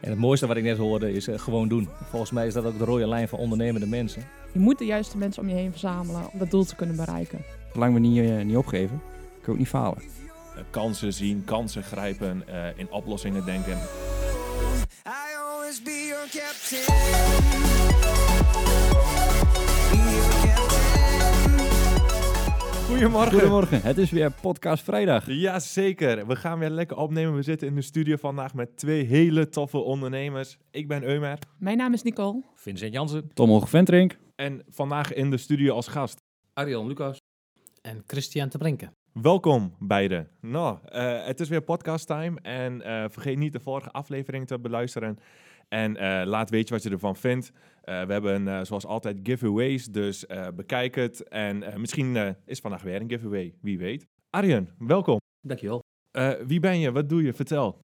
En het mooiste wat ik net hoorde is uh, gewoon doen. Volgens mij is dat ook de rode lijn van ondernemende mensen. Je moet de juiste mensen om je heen verzamelen om dat doel te kunnen bereiken. Zolang we niet, uh, niet opgeven, kun je ook niet falen. Uh, kansen zien, kansen grijpen, in oplossingen denken. Goedemorgen. Goedemorgen. Het is weer podcast vrijdag. Jazeker. We gaan weer lekker opnemen. We zitten in de studio vandaag met twee hele toffe ondernemers. Ik ben Eumer. Mijn naam is Nicole. Vincent Jansen. Tom Hoog-Ventrink. En vandaag in de studio als gast. Arjan Lucas. En Christian te Brinken. Welkom beiden. Nou, uh, het is weer podcast time. En uh, vergeet niet de vorige aflevering te beluisteren. En uh, laat weten wat je ervan vindt. Uh, we hebben uh, zoals altijd giveaways, dus bekijk het. En misschien is vandaag weer een giveaway, wie weet. Arjen, welkom. Dankjewel. wie ben je? Wat doe je? Vertel.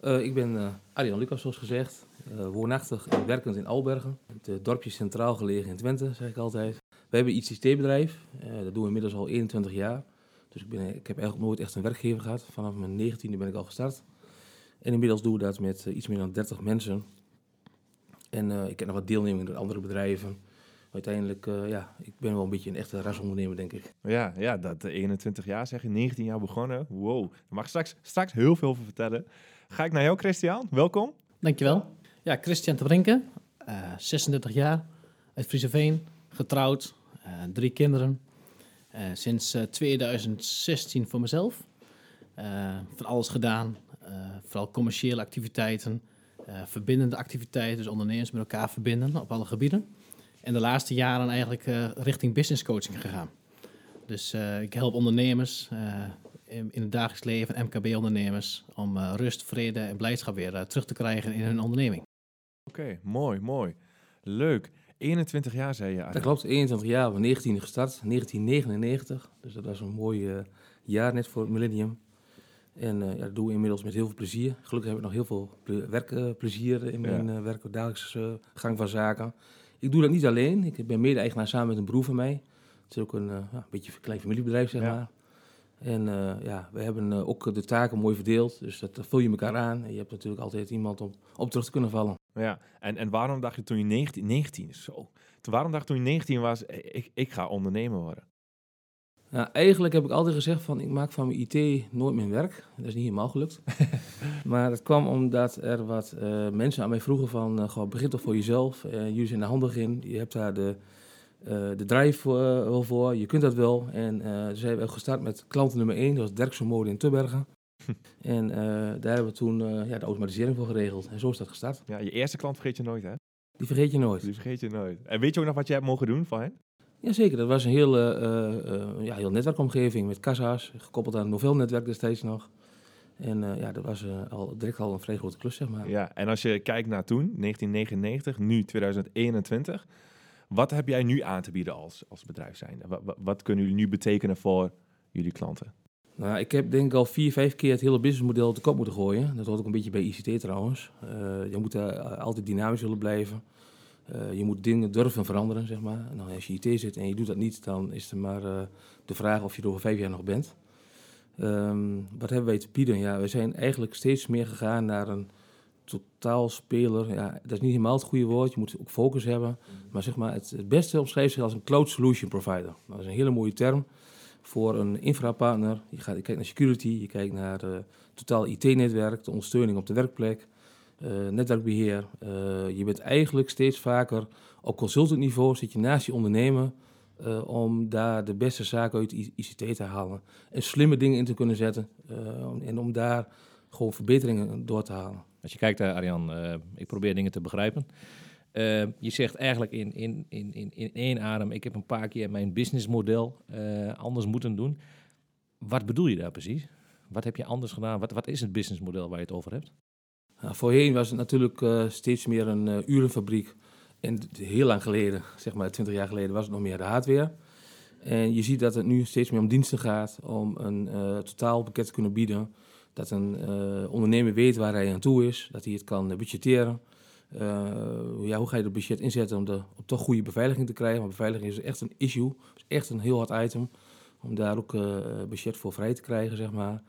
ik ben Arjan Lucas, zoals gezegd. woonachtig en werkend in Albergen. Het dorpje centraal gelegen in Twente, zeg ik altijd. We hebben een ICT-bedrijf. dat doen we inmiddels al 21 jaar. Dus ik, ben, ik heb eigenlijk nooit echt een werkgever gehad. Vanaf mijn 19e ben ik al gestart. En inmiddels doen we dat met iets meer dan 30 mensen. En uh, ik heb nog wat deelnemingen door andere bedrijven. Uiteindelijk, uh, ja, ik ben wel een beetje een echte rasondernemer, denk ik. Ja, ja dat 21 jaar zeg je, 19 jaar begonnen. Wow, daar mag ik straks, straks heel veel over vertellen. Ga ik naar jou, Christian. Welkom. Dankjewel. Ja, Christian te Brinken, 36 jaar, uit Frieseveen, getrouwd, drie kinderen. sinds 2016 voor mezelf. van alles gedaan, uh, vooral commerciële activiteiten, uh, verbindende activiteiten, dus ondernemers met elkaar verbinden op alle gebieden. En de laatste jaren eigenlijk uh, richting business coaching gegaan. Dus ik help ondernemers in, in, het dagelijks leven, MKB-ondernemers, om rust, vrede en blijdschap weer terug te krijgen in hun onderneming. Oké, okay, mooi, mooi. Leuk. 21 jaar zei je. Eigenlijk. Dat klopt, 21 jaar, van 19 gestart, 1999. Dus dat was een mooi jaar net voor het millennium. En uh, ja, dat doen we inmiddels met heel veel plezier. Gelukkig heb ik nog heel veel ple werkplezier in mijn ja. uh, werk, dagelijkse gang van zaken. Ik doe dat niet alleen. Ik ben mede-eigenaar samen met een broer van mij. Het is ook een, ja, beetje een klein familiebedrijf, zeg maar. En ja, we hebben ook de taken mooi verdeeld. Dus dat vul je elkaar aan. En je hebt natuurlijk altijd iemand om op terug te kunnen vallen. Ja, en, en waarom dacht je toen je 19, 19 zo, waarom dacht je toen je 19 was, ik, ik ga ondernemer worden? Nou, eigenlijk heb ik altijd gezegd van ik maak van mijn IT nooit mijn werk. Dat is niet helemaal gelukt. maar het kwam omdat er wat uh, mensen aan mij vroegen van uh, goh, begin toch voor jezelf. Uh, jullie zijn er handig in. Je hebt daar de, de drive wel voor. Je kunt dat wel. En dus hebben we gestart met klant nummer 1. Dat was Derksen Mode in Tubbergen. en daar hebben we toen ja, de automatisering voor geregeld. En zo is dat gestart. Ja, je eerste klant vergeet je nooit hè? Die vergeet je nooit. Die vergeet je nooit. En weet je ook nog wat je hebt mogen doen van hen? Jazeker, dat was een hele uh, uh, ja, heel netwerkomgeving met kassa's, gekoppeld aan het Novell-netwerk destijds nog. En uh, ja, dat was al direct al een vrij grote klus, zeg maar. Ja, en als je kijkt naar toen, 1999, nu 2021, wat heb jij nu aan te bieden als, als bedrijf zijnde? Wat, wat, wat kunnen jullie nu betekenen voor jullie klanten? Nou, ik heb denk ik al vier, vijf keer het hele businessmodel op de kop moeten gooien. Dat hoort ook een beetje bij ICT trouwens. je moet altijd dynamisch willen blijven. Uh, je moet dingen durven veranderen, zeg maar. Nou, als je IT zit en je doet dat niet, dan is er maar uh, de vraag of je er over vijf jaar nog bent. Um, wat hebben wij te bieden? Ja, we zijn eigenlijk steeds meer gegaan naar een totaalspeler. Ja, dat is niet helemaal het goede woord, je moet ook focus hebben. Maar zeg maar, het, het beste omschrijft zich als een cloud solution provider. Dat is een hele mooie term voor een infrapartner. Je, gaat, je kijkt naar security, je kijkt naar uh, totaal IT-netwerk, de ondersteuning op de werkplek. Uh, netwerkbeheer. Uh, je bent eigenlijk steeds vaker op consultantniveau, zit je naast je ondernemer uh, om daar de beste zaken uit ICT te halen. En slimme dingen in te kunnen zetten en om daar gewoon verbeteringen door te halen. Als je kijkt, Arjan, ik probeer dingen te begrijpen. je zegt eigenlijk in, in, in, in, in één adem, ik heb een paar keer mijn businessmodel anders moeten doen. Wat bedoel je daar precies? Wat heb je anders gedaan? Wat, wat is het businessmodel waar je het over hebt? Nou, voorheen was het natuurlijk uh, steeds meer een uh, urenfabriek. En heel lang geleden, zeg maar 20 jaar geleden, was het nog meer de hardware. En je ziet dat het nu steeds meer om diensten gaat, om een uh, totaalpakket te kunnen bieden. Dat een ondernemer weet waar hij aan toe is, dat hij het kan budgetteren. ja, hoe ga je dat budget inzetten om, de, om toch goede beveiliging te krijgen? Maar beveiliging is echt een issue, is echt een heel hard item. Om daar ook budget voor vrij te krijgen, zeg maar.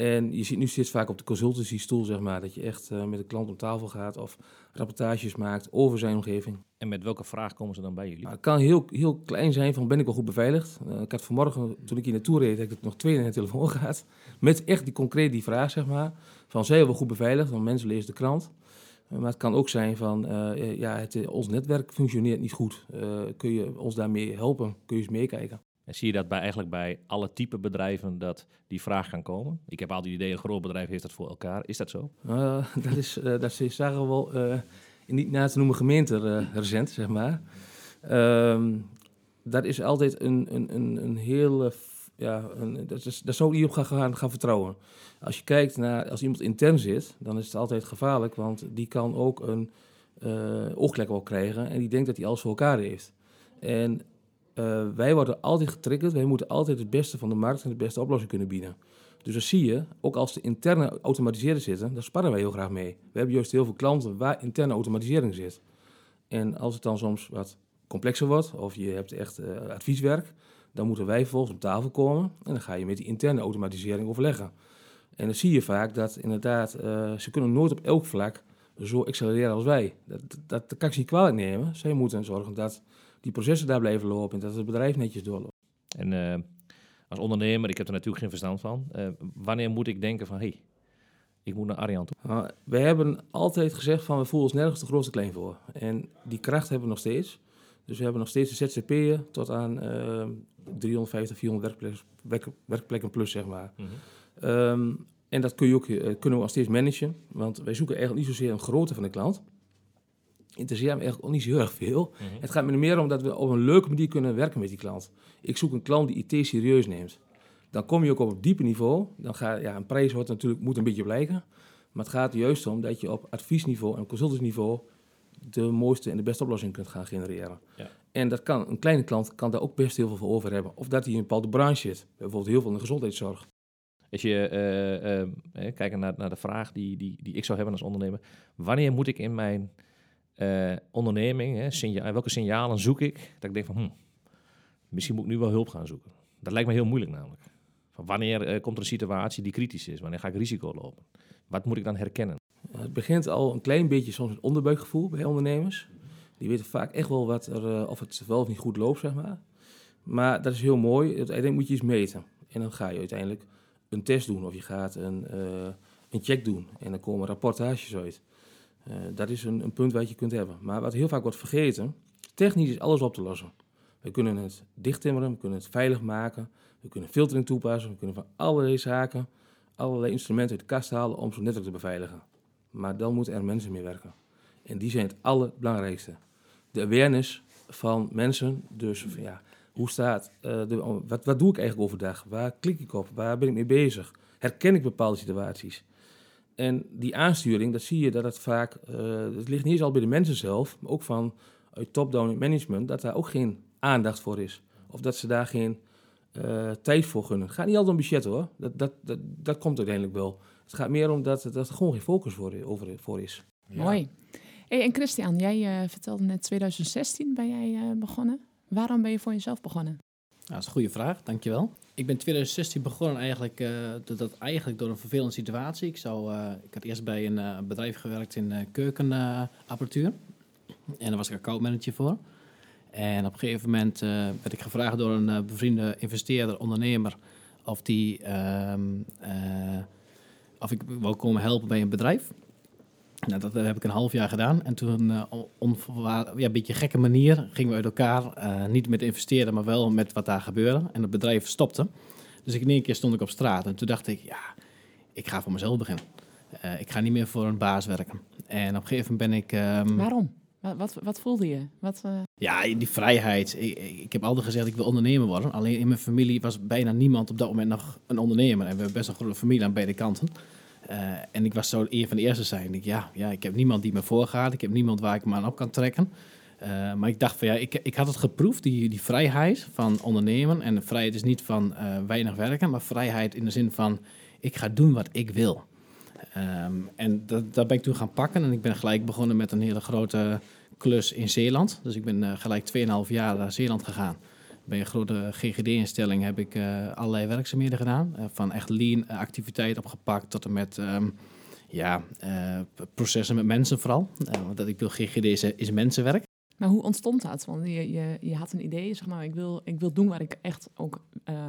En je ziet nu steeds vaak op de consultancy stoel, zeg maar, dat je echt eh, met de klant om tafel gaat of rapportages maakt over zijn omgeving. En met welke vraag komen ze dan bij jullie? Nou, het kan heel, heel klein zijn van ben ik wel goed beveiligd. Eh, ik had vanmorgen, toen ik hier naartoe reed, heb ik het nog twee in de telefoon gehad. Met echt die concreet die vraag, zeg maar. Van zijn we wel goed beveiligd? Want mensen lezen de krant. Eh, maar het kan ook zijn van, ja, het, ons netwerk functioneert niet goed. Kun je ons daarmee helpen? Kun je eens meekijken? Zie je dat bij, eigenlijk bij alle type bedrijven dat die vraag kan komen? Ik heb altijd het idee, een groot bedrijf heeft dat voor elkaar. Is dat zo? Eh, dat, is, eh, dat zagen we wel eh, niet na te noemen gemeente recent, zeg maar. Ehm, dat is altijd een, een, een, een heel... ja, een, dat is, daar zou niet op gaan, gaan, vertrouwen. Als je kijkt naar... Als iemand intern zit, dan is het altijd gevaarlijk. Want die kan ook een oogklek op krijgen. En die denkt dat hij alles voor elkaar heeft. En eh, wij worden altijd getriggerd. Wij moeten altijd het beste van de markt en de beste oplossing kunnen bieden. Dus dat zie je, ook als de interne automatiseren zitten, daar sparren wij heel graag mee. We hebben juist heel veel klanten waar interne automatisering zit. En als het dan soms wat complexer wordt, of je hebt echt eh, advieswerk, dan moeten wij vervolgens op tafel komen en dan ga je met die interne automatisering overleggen. En dan zie je vaak dat inderdaad, eh, ze kunnen nooit op elk vlak zo accelereren als wij. Dat, dat, dat kan ik ze niet kwalijk nemen. Zij moeten zorgen dat die processen daar blijven lopen en dat het bedrijf netjes doorloopt. En eh, als ondernemer, ik heb er natuurlijk geen verstand van. eh, wanneer moet ik denken van, hé, hey, ik moet naar Arjan toe? Nou, wij hebben altijd gezegd van we voelen ons nergens te groot te klein voor. En die kracht hebben we nog steeds. Dus we hebben nog steeds de ZZP'en tot aan eh 350, 400 werkplekken, werk- werkplekken plus, zeg maar. Ehm, en dat kun je ook, eh, kunnen we nog steeds managen. Want wij zoeken eigenlijk niet zozeer een grootte van de klant. Interesseert me eigenlijk ook niet zo heel erg veel. Het gaat me meer om dat we op een leuke manier kunnen werken met die klant. Ik zoek een klant die IT serieus neemt. Dan kom je ook op het diepe niveau. Dan ga, ja, een prijs wordt natuurlijk, moet een beetje blijken. Maar het gaat er juist om dat je op adviesniveau en consultantsniveau de mooiste en de beste oplossing kunt gaan genereren. Ja. En dat kan, een kleine klant kan daar ook best heel veel voor over hebben. Of dat hij in een bepaalde branche zit. Bijvoorbeeld heel veel in de gezondheidszorg. Als je eh, eh, eh, kijkt naar, naar de vraag die, die, die ik zou hebben als ondernemer. Wanneer moet ik in mijn eh, onderneming, hè, signa- welke signalen zoek ik, dat ik denk van, hm, misschien moet ik nu wel hulp gaan zoeken. Dat lijkt me heel moeilijk namelijk. Van wanneer eh, komt er een situatie die kritisch is? Wanneer ga ik risico lopen? Wat moet ik dan herkennen? Uh, Het begint al een klein beetje soms met onderbuikgevoel bij ondernemers. Die weten vaak echt wel wat er, uh, of het wel of niet goed loopt, zeg maar. Maar dat is heel mooi. Uiteindelijk moet je iets meten. En dan ga je uiteindelijk een test doen of je gaat een, uh, een check doen. En dan komen rapportages uit. Uh, dat is een, een, punt wat je kunt hebben. Maar wat heel vaak wordt vergeten, technisch is alles op te lossen. We kunnen het dichttimmeren, we kunnen het veilig maken, we kunnen filtering toepassen, we kunnen van allerlei zaken, allerlei instrumenten uit de kast halen om zo'n netwerk te beveiligen. Maar dan moeten er mensen mee werken. En die zijn het allerbelangrijkste. De awareness van mensen, dus ja, hoe staat, uh, de, wat, wat doe ik eigenlijk overdag? Waar klik ik op? Waar ben ik mee bezig? Herken ik bepaalde situaties? En die aansturing, dat zie je dat het vaak, uh, het ligt niet eens al bij de mensen zelf, maar ook van uit top-down management, dat daar ook geen aandacht voor is. Of dat ze daar geen uh, tijd voor gunnen. Het gaat niet altijd om budget hoor, dat, dat, dat, dat komt uiteindelijk wel. Het gaat meer om dat, dat er gewoon geen focus voor, over, voor is. Ja. Mooi. Hey, en Christian, jij uh, vertelde net 2016 ben jij uh, begonnen. Waarom ben je voor jezelf begonnen? Nou, dat is een goede vraag, dankjewel. Ik ben 2016 begonnen eigenlijk, uh, dat, eigenlijk door een vervelende situatie. Ik, zou, uh, ik had eerst bij een uh, bedrijf gewerkt in keukenapparatuur. en daar was ik accountmanager voor. En op een gegeven moment werd ik gevraagd door een bevriende investeerder, ondernemer... of, die, um, of ik wou komen helpen bij een bedrijf. Nou, dat heb ik een half jaar gedaan. En toen, uh, op ja, een beetje gekke manier, gingen we uit elkaar. Uh, niet met investeren, maar wel met wat daar gebeurde. En het bedrijf stopte. Dus ik, in één keer stond ik op straat. En toen dacht ik, ja, ik ga voor mezelf beginnen. Uh, ik ga niet meer voor een baas werken. En op een gegeven moment ben ik... Um, Waarom? Wat, wat, voelde je? Wat, uh... Ja, die vrijheid. Ik, ik, heb altijd gezegd, ik wil ondernemer worden. Alleen in mijn familie was bijna niemand op dat moment nog een ondernemer. En we hebben best een grote familie aan beide kanten. Uh, en ik was zo een van de eerste zijn. Ik, ja, ja, ik heb niemand die me voorgaat. Ik heb niemand waar ik me aan op kan trekken. Uh, maar ik dacht van ja, ik, ik had het geproefd, die, die vrijheid van ondernemen. En vrijheid is niet van uh, weinig werken, maar vrijheid in de zin van ik ga doen wat ik wil. Um, en dat, dat ben ik toen gaan pakken. En ik ben gelijk begonnen met een hele grote klus in Zeeland. Dus ik ben gelijk 2,5 jaar naar Zeeland gegaan. Bij een grote GGD-instelling heb ik eh, allerlei werkzaamheden gedaan. Eh, van echt lean activiteit opgepakt tot en met ehm, ja, eh, processen met mensen vooral. Want dat ik wil GGD is, is mensenwerk. Maar hoe ontstond dat? Want je, je, je had een idee, zeg maar, ik wil, ik wil doen waar ik echt ook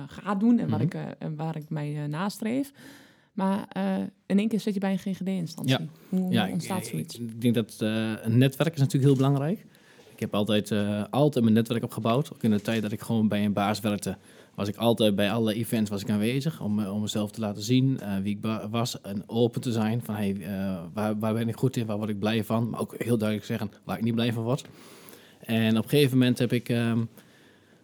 ga doen en waar, Mhm. ik, eh, en waar ik mij nastreef. Maar in één keer zit je bij een GGD-instantie. Ja. Hoe Ja, ik, ontstaat ik, zoiets? ik denk dat een netwerk is natuurlijk heel belangrijk. Heb altijd, eh, altijd mijn netwerk opgebouwd. Ook in de tijd dat ik gewoon bij een baas werkte, was ik altijd bij alle events was ik aanwezig. Om, eh, om mezelf te laten zien eh, wie ik was en open te zijn. Van hey, waar, waar ben ik goed in, waar word ik blij van. Maar ook heel duidelijk zeggen waar ik niet blij van word. En op een gegeven moment heb ik, ehm,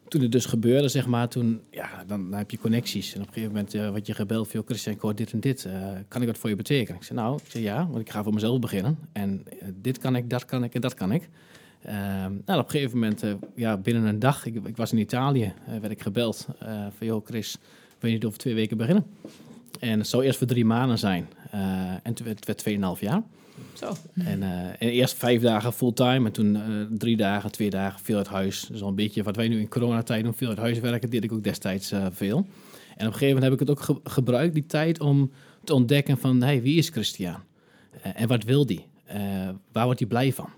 toen het dus gebeurde, zeg maar, toen, ja, dan, dan heb je connecties. En op een gegeven moment eh word je gebeld, veel Christian, ik dit en dit. kan ik wat voor je betekenen? Ik zei, nou, ik zei ja, want ik ga voor mezelf beginnen. En dit kan ik, dat kan ik en dat kan ik. Ehm, nou, op een gegeven moment, eh, ja, binnen een dag, ik, ik was in Italië, eh, werd ik gebeld uh, van, joh Chris, wil je niet over twee weken beginnen? En het zou eerst voor drie maanden zijn. En toen werd het 2,5 jaar. Zo. En, en, eerst vijf dagen fulltime en toen drie dagen, twee dagen veel uit huis. Dus al een beetje wat wij nu in coronatijd doen, veel uit huis werken, deed ik ook destijds veel. En op een gegeven moment heb ik het ook ge gebruikt, die tijd, om te ontdekken van, hey, wie is Christian? En wat wil die? Waar wordt hij blij van?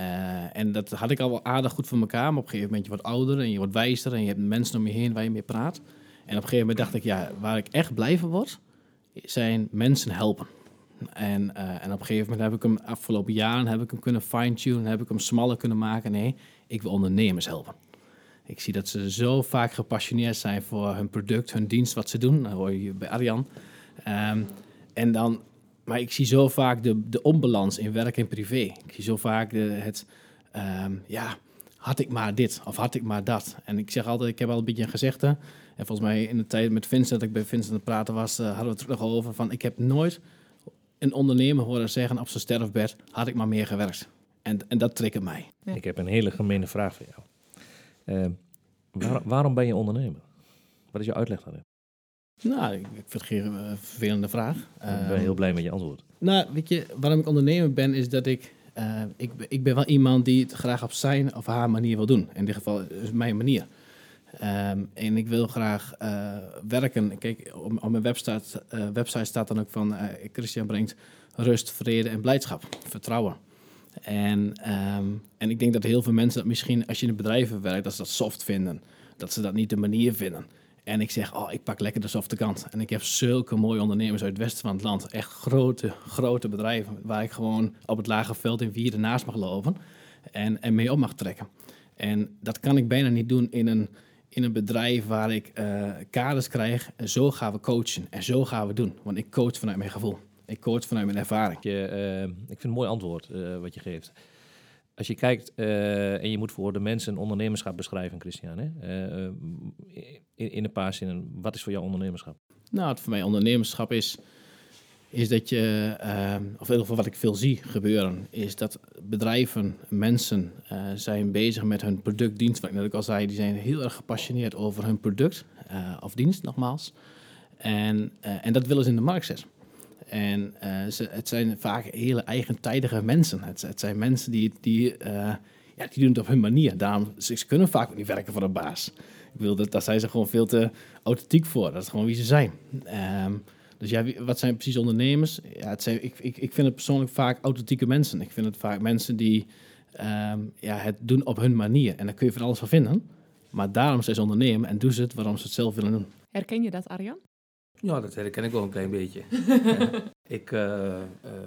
Uh, en dat had ik al wel aardig goed voor elkaar, maar op een gegeven moment je wordt ouder en je wordt wijzer en je hebt mensen om je heen waar je mee praat. En op een gegeven moment dacht ik, ja, waar ik echt blij van word, zijn mensen helpen. En, uh, en op een gegeven moment heb ik hem afgelopen jaren heb ik hem kunnen fine-tunen, heb ik hem smaller kunnen maken. Nee, ik wil ondernemers helpen. Ik zie dat ze zo vaak gepassioneerd zijn voor hun product, hun dienst, wat ze doen. Hoor je bij Arjan. Um, en dan, maar ik zie zo vaak de, de onbalans in werk en privé. Ik zie zo vaak de, het, um, ja, had ik maar dit of had ik maar dat. En ik zeg altijd, ik heb al een beetje een gezegde. En volgens mij in de tijd met Vincent, dat ik bij Vincent aan het praten was, uh, hadden we het er nog over van, ik heb nooit een ondernemer horen zeggen op zijn sterfbed, had ik maar meer gewerkt. En, en dat triggert mij. Ja. Ik heb een hele gemene vraag voor jou. Uh, waar, waarom ben je ondernemer? Wat is je uitleg daarin? Nou, ik, vind het geen uh, vervelende vraag. Ik ben heel blij met je antwoord. Nou, weet je, waarom ik ondernemer ben, is dat ik... Uh, ik, ik ben wel iemand die het graag op zijn of haar manier wil doen. In dit geval is mijn manier. Um, en ik wil graag uh, werken. Kijk, op, op mijn website, uh, website staat dan ook van... Christian brengt rust, vrede en blijdschap. Vertrouwen. En, um, en ik denk dat heel veel mensen dat misschien... als je in bedrijven werkt, dat ze dat soft vinden. Dat ze dat niet de manier vinden. En ik zeg, oh, ik pak lekker de softe kant. En ik heb zulke mooie ondernemers uit het westen van het land. Echt grote, grote bedrijven. Waar ik gewoon op het lage veld in vierde naast mag lopen. En, en mee op mag trekken. En dat kan ik bijna niet doen in een, in een bedrijf waar ik uh, kaders krijg. En zo gaan we coachen. En zo gaan we doen. Want ik coach vanuit mijn gevoel. Ik coach vanuit mijn ervaring. Ik vind het een mooi antwoord uh, wat je geeft. Als je kijkt uh, en je moet voor de mensen ondernemerschap beschrijven, Christian, hè? Uh, in, in, een paar zinnen, wat is voor jou ondernemerschap? Nou, voor mij ondernemerschap is, is dat je, uh, of in ieder geval wat ik veel zie gebeuren, is dat bedrijven, mensen zijn bezig met hun product, dienst. Wat ik net al zei, die zijn heel erg gepassioneerd over hun product of dienst, nogmaals. En, en dat willen ze in de markt zetten. En uh, ze, het zijn vaak hele eigentijdige mensen. Het, zijn mensen die, die, uh, ja, die doen het op hun manier. Daarom, ze, ze kunnen vaak niet werken voor een baas. Ik wil dat, daar zijn ze gewoon veel te authentiek voor. Dat is gewoon wie ze zijn. Um, dus ja, wat zijn precies ondernemers? Ja, het zijn, ik, ik, ik vind het persoonlijk vaak authentieke mensen. Ik vind het vaak mensen die um, ja, het doen op hun manier. En daar kun je van alles van vinden. Maar daarom zijn ze ondernemen en doen ze het waarom ze het zelf willen doen. Herken je dat, Arjan? Ja, dat herken ik wel een klein beetje. ik, uh, uh,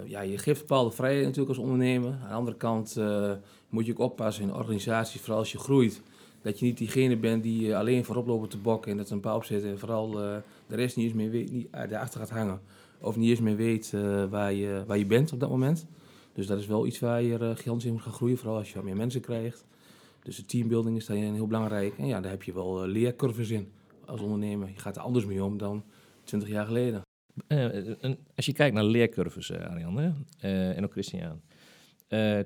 ja, je geeft bepaalde vrijheid natuurlijk als ondernemer. Aan de andere kant uh, moet je ook oppassen in organisaties, vooral als je groeit. Dat je niet diegene bent die alleen voorop loopt te bokken en dat er een paar opzetten en vooral de rest niet eens meer weet, niet, daarachter gaat hangen. Of niet eens meer weet waar, je, waar je bent op dat moment. Dus dat is wel iets waar je gigantisch in moet gaan groeien, vooral als je wat meer mensen krijgt. Dus de teambuilding is daarin heel belangrijk. En ja, daar heb je wel leercurves in als ondernemer. Je gaat er anders mee om dan 20 jaar geleden. Uh, als je kijkt naar leercurves, uh, Arjan? Uh, en ook Christian.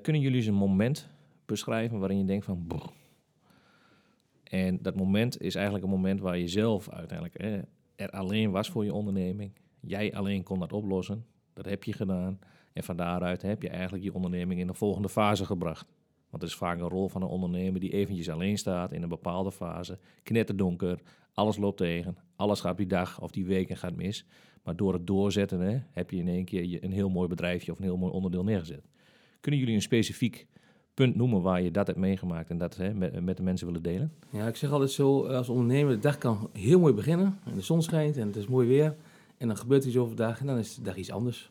kunnen jullie eens een moment beschrijven waarin je denkt van... En dat moment is eigenlijk een moment waar je zelf uiteindelijk er alleen was voor je onderneming. Jij alleen kon dat oplossen. Dat heb je gedaan. En van daaruit heb je eigenlijk je onderneming in de volgende fase gebracht. Want het is vaak een rol van een ondernemer die eventjes alleen staat in een bepaalde fase. Knetterdonker, alles loopt tegen, alles gaat die dag of die week en gaat mis. Maar door het doorzetten hè, heb je in één keer een heel mooi bedrijfje of een heel mooi onderdeel neergezet. Kunnen jullie een specifiek punt noemen waar je dat hebt meegemaakt en dat hè, met, met de mensen willen delen? Ja, ik zeg altijd zo, als ondernemer, de dag kan heel mooi beginnen. En de zon schijnt en het is mooi weer. En dan gebeurt iets overdag en dan is de dag iets anders.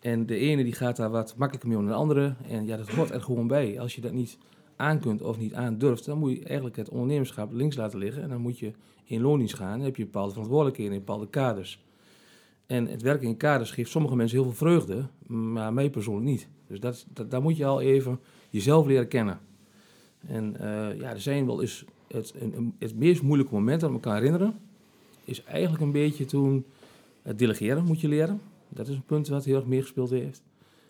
En de ene die gaat daar wat makkelijker mee om dan de andere. En ja, dat hoort er gewoon bij. Als je dat niet aan kunt of niet aandurft, dan moet je eigenlijk het ondernemerschap links laten liggen. En dan moet je in loondienst gaan. Dan heb je bepaalde verantwoordelijkheden in bepaalde kaders. En het werken in kaders geeft sommige mensen heel veel vreugde, maar mij persoonlijk niet. Dus dat, daar moet je al even jezelf leren kennen. En eh, ja, er zijn wel eens het, een- het meest moeilijke moment dat ik me kan herinneren, is eigenlijk een beetje toen het delegeren moet je leren. Dat is een punt wat heel erg meegespeeld heeft.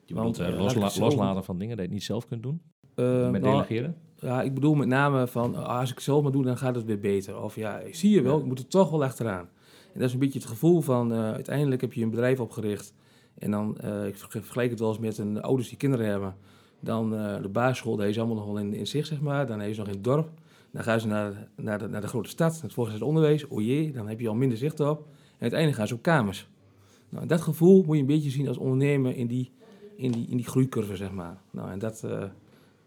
Je Want, eh, eh, laat ik losla- het zo loslaten van dingen dat je het niet zelf kunt doen? Eh, met nou, delegeren? ja, ik bedoel met name van, als ik het zelf maar doe, dan gaat het weer beter. Of ja, zie je wel, ik moet er toch wel achteraan. En dat is een beetje het gevoel van, uiteindelijk heb je een bedrijf opgericht. En dan, ik verg- vergelijk het wel eens met een ouders die kinderen hebben. Dan de basisschool, daar is allemaal nog wel in, in zich, zeg maar. Dan is ze nog in het dorp. Dan gaan ze naar, naar, de, naar de grote stad, het voortgezet onderwijs. O jee, dan heb je al minder zicht op. En uiteindelijk gaan ze op kamers. Nou, dat gevoel moet je een beetje zien als ondernemer in die, in die, in die groeicurve, zeg maar. Nou, en dat... eh,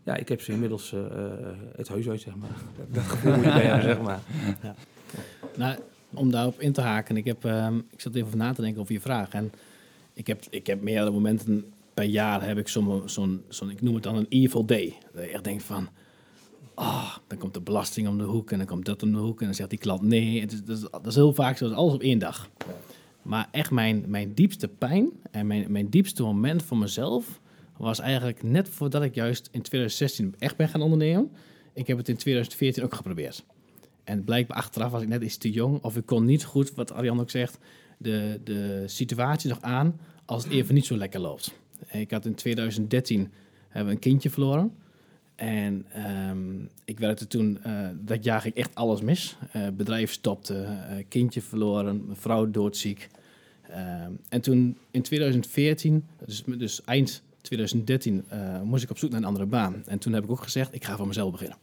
ja, ik heb ze inmiddels eh, eh, het huis uit, zeg maar. Dat, gevoel moet je bij hebben, zeg maar. Nou, om daarop in te haken, ik, heb, ehm, ik zat even na te denken over je vraag. En ik heb, ik heb meerdere momenten per jaar heb ik zo'n, zo'n, zo'n, ik noem het dan een evil day. Dat je echt denkt van, ah, dan komt de belasting om de hoek en dan komt dat om de hoek en dan zegt die klant nee. Het is, dat, is, dat is heel vaak zo, alles op één dag. Maar echt mijn, mijn diepste pijn en mijn, mijn diepste moment voor mezelf was eigenlijk net voordat ik juist in 2016 echt ben gaan ondernemen. Ik heb het in 2014 ook geprobeerd. En blijkbaar achteraf was ik net iets te jong. Of ik kon niet goed, wat Arjan ook zegt, de, de situatie nog aan als het even niet zo lekker loopt. Ik had in 2013 hebben een kindje verloren. En ehm, ik werkte toen, eh, dat jaar ging echt alles mis. Eh, bedrijf stopte, eh, kindje verloren, mijn vrouw doodziek. Ehm, en toen in 2014, dus, dus eind 2013, eh, moest ik op zoek naar een andere baan. En toen heb ik ook gezegd, ik ga voor mezelf beginnen.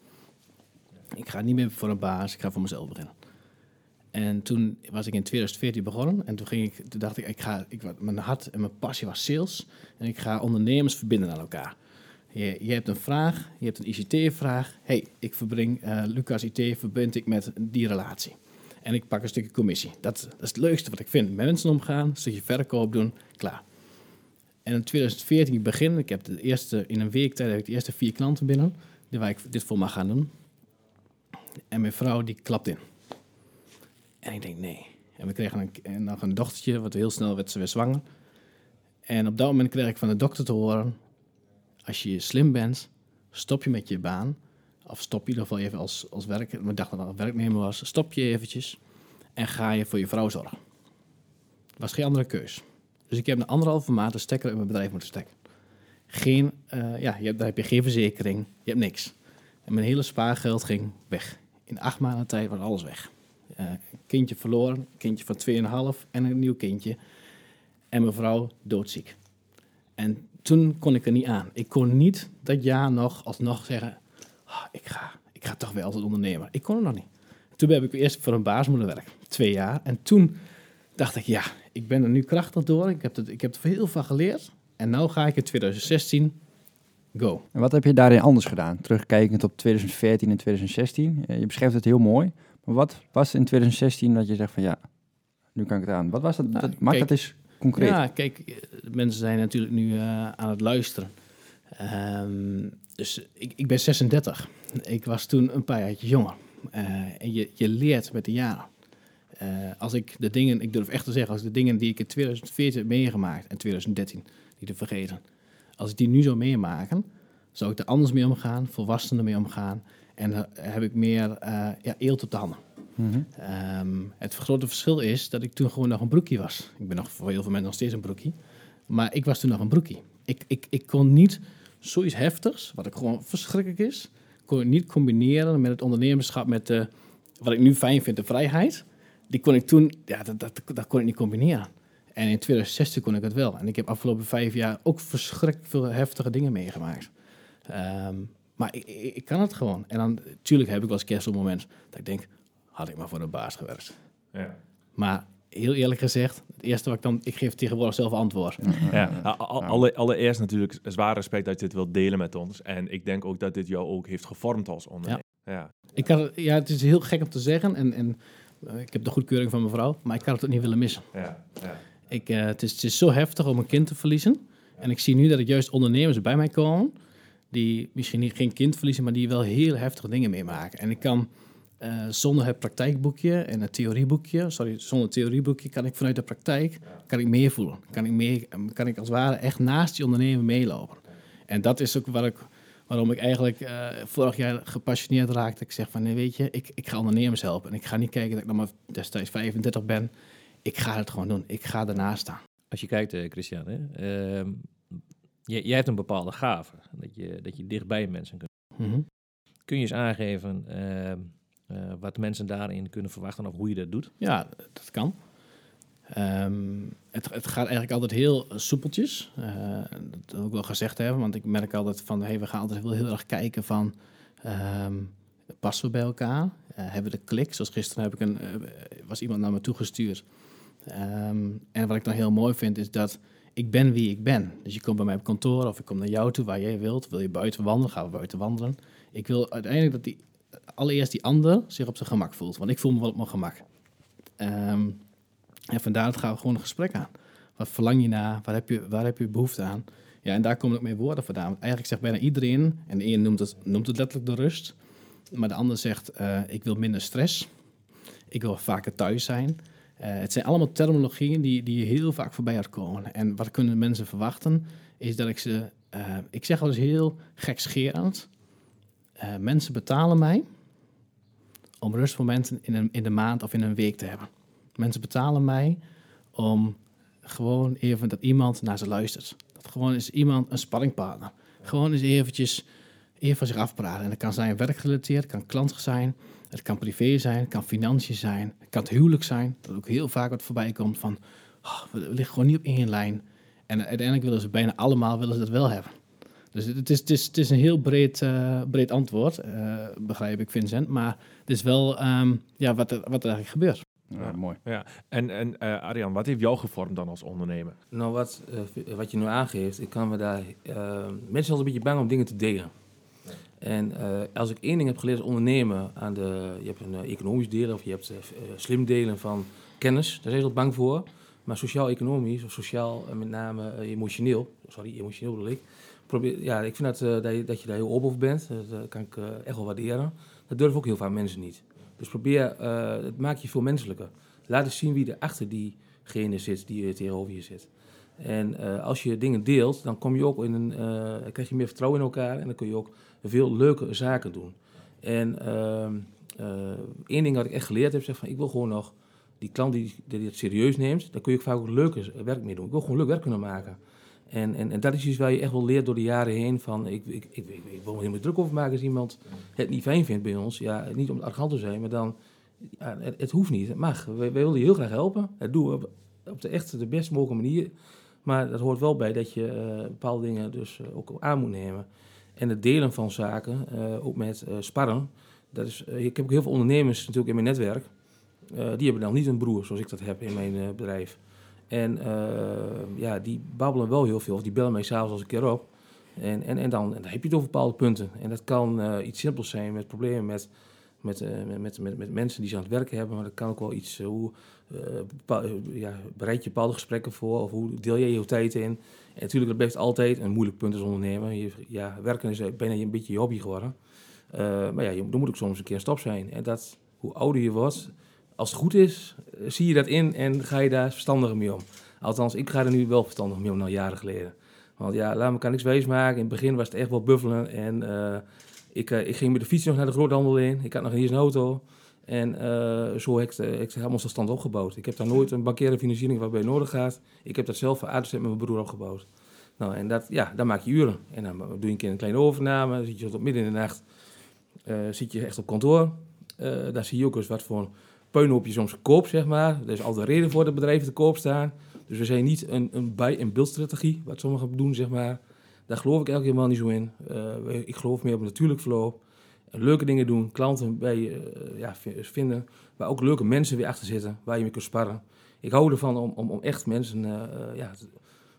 Ik ga niet meer voor een baas, ik ga voor mezelf beginnen. En toen was ik in 2014 begonnen en toen, ging ik, dacht ik, ik ga, ik, mijn hart en mijn passie was sales en ik ga ondernemers verbinden aan elkaar. Je, je hebt een vraag, je hebt een ICT-vraag. hey, ik verbring eh, Lucas IT, verbind ik met die relatie. En ik pak een stukje commissie. Dat, dat is het leukste wat ik vind. Met mensen omgaan, een stukje verkoop doen, klaar. En in 2014 ik begin, ik heb de eerste, in een week tijd heb ik de eerste vier klanten binnen, waar ik dit voor mag gaan doen. En mijn vrouw die klapt in. En ik denk, nee. En we kregen een, en nog een dochtertje, wat heel snel werd ze weer zwanger. En op dat moment kreeg ik van de dokter te horen, als je slim bent, stop je met je baan. Of stop je in ieder geval even als, als werk, ik dacht dat ik werknemer was, stop je eventjes en ga je voor je vrouw zorgen. Er was geen andere keus. Dus ik heb een anderhalve maand een stekker in mijn bedrijf moeten stekken. Geen, eh, ja, je hebt, daar heb je geen verzekering, je hebt niks. En mijn hele spaargeld ging weg. In acht maanden tijd was alles weg. Een kindje verloren, kindje van 2,5 en een nieuw kindje. En mijn vrouw doodziek. En toen kon ik er niet aan. Ik kon niet dat jaar nog alsnog zeggen... "Ah, ik, ga, ik ga toch weer als ondernemer. Ik kon het nog niet. Toen heb ik eerst voor een baas moeten werken. Twee jaar. En toen dacht ik, ja, ik ben er nu krachtig door. Ik heb, het, ik heb er heel veel geleerd. En nu ga ik in 2016 go. En wat heb je daarin anders gedaan? Terugkijkend op 2014 en 2016. Eh, Je beschrijft het heel mooi. Maar wat was in 2016 dat je zegt van ja, nu kan ik het aan. Wat was dat? Nou, dat maak dat eens concreet. Ja, kijk, eh, mensen zijn natuurlijk nu eh, aan het luisteren. Ehm, dus ik, ik ben 36. Ik was toen een paar jaar jonger. Eh, en je, je leert met de jaren. Eh, als ik de dingen, ik durf echt te zeggen, als ik de dingen die ik in 2014 heb meegemaakt en 2013, die te vergeten, als ik die nu zou meemaken, zou ik er anders mee omgaan, volwassener mee omgaan. En dan heb ik meer eh ja, eelt op de handen. Mhm. Ehm, het grote verschil is dat ik toen gewoon nog een broekie was. Ik ben nog voor heel veel mensen nog steeds een broekie. Maar ik was toen nog een broekie. Ik, ik, ik kon niet zoiets heftigs, wat ik gewoon verschrikkelijk is, kon ik niet combineren met het ondernemerschap, met de, wat ik nu fijn vind, de vrijheid. Die kon ik toen, ja, dat, dat, dat kon ik niet combineren. En in 2016 kon ik het wel. En ik heb afgelopen vijf jaar ook verschrikkelijk veel heftige dingen meegemaakt. Ehm, Maar ik, ik, ik kan het gewoon. En dan, tuurlijk heb ik wel eens zo'n moment dat ik denk, had ik maar voor een baas gewerkt. Ja. Maar heel eerlijk gezegd, het eerste wat ik dan, ik geef tegenwoordig zelf antwoord. Ja, alle, allereerst natuurlijk zwaar respect dat je dit wilt delen met ons. En ik denk ook dat dit jou ook heeft gevormd als ondernemer. Ja. Ik kan, het- ja, het is heel gek om te zeggen en, en eh, ik heb de goedkeuring van mijn vrouw, maar ik kan het ook niet willen missen. Ja. Ja. Ik, eh, het, is, het is zo heftig om een kind te verliezen. En ik zie nu dat er juist ondernemers bij mij komen, die misschien niet, geen kind verliezen, maar die wel heel heftige dingen meemaken. En ik kan eh, zonder het praktijkboekje en het theorieboekje, sorry, zonder het theorieboekje, kan ik vanuit de praktijk kan ik meer voelen. Kan ik, meer, kan ik als het ware echt naast die ondernemer meelopen. En dat is ook waar ik, waarom ik eigenlijk eh, vorig jaar gepassioneerd raakte. Ik zeg van, nee, weet je, ik, ik ga ondernemers helpen. En ik ga niet kijken dat ik nog maar destijds 35 ben. Ik ga het gewoon doen. Ik ga ernaast staan. Als je kijkt, eh, Christian, hè, ehm, jij, jij hebt een bepaalde gave. Dat je, dat je dichtbij mensen kunt. Mhm. Kun je eens aangeven ehm, eh, wat mensen daarin kunnen verwachten of hoe je dat doet? Ja, dat kan. Ehm, het, het gaat eigenlijk altijd heel soepeltjes. Eh, dat wil ik wel gezegd hebben, want ik merk altijd van... Hey, we gaan altijd wel heel erg kijken van... ehm, passen we bij elkaar? Eh, hebben we de klik? Zoals gisteren heb ik een, eh, was iemand naar me toegestuurd. Ehm, en wat ik dan heel mooi vind, is dat ik ben wie ik ben. Dus je komt bij mij op kantoor of ik kom naar jou toe waar jij wilt. Wil je buiten wandelen? Gaan we buiten wandelen. Ik wil uiteindelijk dat die, allereerst die ander zich op zijn gemak voelt. Want ik voel me wel op mijn gemak. Ehm, en vandaar gaan we gewoon een gesprek aan. Wat verlang je naar? Waar heb je, waar heb je behoefte aan? Ja, en daar komen ook meer woorden vandaan. Eigenlijk zegt bijna iedereen, en de een noemt het, noemt het letterlijk de rust. Maar de ander zegt, eh, ik wil minder stress. Ik wil vaker thuis zijn. Eh, het zijn allemaal terminologieën die, die heel vaak voorbij uitkomen. En wat kunnen mensen verwachten, is dat ik ze... eh, ik zeg wel eens heel gekscherend. Eh mensen betalen mij om rustmomenten in, een, in de maand of in een week te hebben. Mensen betalen mij om gewoon even dat iemand naar ze luistert. Dat gewoon is iemand een sparringpartner. Gewoon eens eventjes even van zich afpraten. En dat kan zijn werkgerelateerd, het kan klant zijn, het kan privé zijn, het kan financiën zijn, het kan huwelijk zijn. Dat ook heel vaak wat voorbij komt van, oh, we liggen gewoon niet op één lijn. En uiteindelijk willen ze bijna allemaal willen ze dat wel hebben. Dus het is, het is, het is een heel breed, eh, breed antwoord, eh, begrijp ik Vincent. Maar het is wel ehm, ja, wat, er, wat er eigenlijk gebeurt. Ja, mooi. En, en eh, Arjan, wat heeft jou gevormd dan als ondernemer? Nou, wat, eh, wat je nu aangeeft, ik kan me daar... mensen zijn altijd een beetje bang om dingen te delen. En eh, als ik één ding heb geleerd als ondernemer, aan de, je hebt een economisch delen of je hebt slim delen van kennis, daar zijn ze altijd bang voor. Maar sociaal-economisch of sociaal met name emotioneel, sorry, emotioneel bedoel ik. Probeer, ja, ik vind dat, eh, dat, je, dat je daar heel open over bent, dat eh, kan ik eh, echt wel waarderen. Dat durven ook heel vaak mensen niet. Dus probeer, het maakt je veel menselijker. Laat eens zien wie er achter diegene zit die tegenover je zit. En als je dingen deelt, dan kom je ook in een, krijg je meer vertrouwen in elkaar en dan kun je ook veel leuke zaken doen. En ehm, eh, één ding wat ik echt geleerd heb, zeg van ik wil gewoon nog die klant die, die het serieus neemt, daar kun je ook vaak ook leuke werk mee doen. Ik wil gewoon leuk werk kunnen maken. En, en, en dat is iets waar je echt wel leert door de jaren heen van ik, ik, ik, ik, ik wil me helemaal druk over maken als iemand het niet fijn vindt bij ons. Ja, niet om arrogant te zijn, maar dan, ja, het, hoeft niet, het mag. Wij, willen je heel graag helpen. Dat doen we op, de echt de best mogelijke manier. Maar dat hoort wel bij dat je eh, bepaalde dingen dus eh, ook aan moet nemen. En het delen van zaken, eh, ook met sparren. Dat is, ik heb ook heel veel ondernemers natuurlijk in mijn netwerk. Die hebben dan niet een broer zoals ik dat heb in mijn bedrijf. En eh, ja, die babbelen wel heel veel. Of die bellen mij s'avonds als een keer op. En, en, en, dan, dan heb je het over bepaalde punten. En dat kan eh, iets simpels zijn met problemen met, met, eh, met, met, met, met mensen die ze aan het werken hebben. Maar dat kan ook wel iets, hoe ja, bereid je bepaalde gesprekken voor? Of hoe deel jij je tijd in? En natuurlijk, dat blijft altijd een moeilijk punt als ondernemer. Je, ja, werken is bijna een beetje je hobby geworden. Maar ja, je, er moet ook soms een keer stop zijn. En dat, hoe ouder je wordt, als het goed is, eh, zie je dat in en ga je daar verstandiger mee om. Althans, ik ga er nu wel verstandig mee om, nou jaren geleden. Want ja, laat me kan niks wijs maken. In het begin was het echt wel buffelen. En eh, ik, eh, ik ging met de fiets nog naar de groothandel in. Ik had nog eens een auto. En zo heb ik, het, ik stand opgebouwd. Ik heb daar nooit een bankaire financiering waarbij nodig gaat. Ik heb dat zelf van A tot Z met mijn broer opgebouwd. Nou, en dat, ja, dan maak je uren. En dan doe je een keer een kleine overname. Dan zit je tot midden in de nacht zit je echt op kantoor. Daar zie je ook eens wat voor puinhoop je soms koopt, zeg maar. Er is altijd een reden voor dat bedrijven te koop staan. Dus we zijn niet een, een buy- en build strategie, wat sommigen doen, zeg maar. Daar geloof ik eigenlijk helemaal niet zo in. Eh, ik geloof meer op natuurlijk verloop. Leuke dingen doen, klanten bij je eh, ja, vinden. Maar ook leuke mensen weer achter zitten, waar je mee kunt sparren. Ik hou ervan om, om, om echt mensen, eh, ja,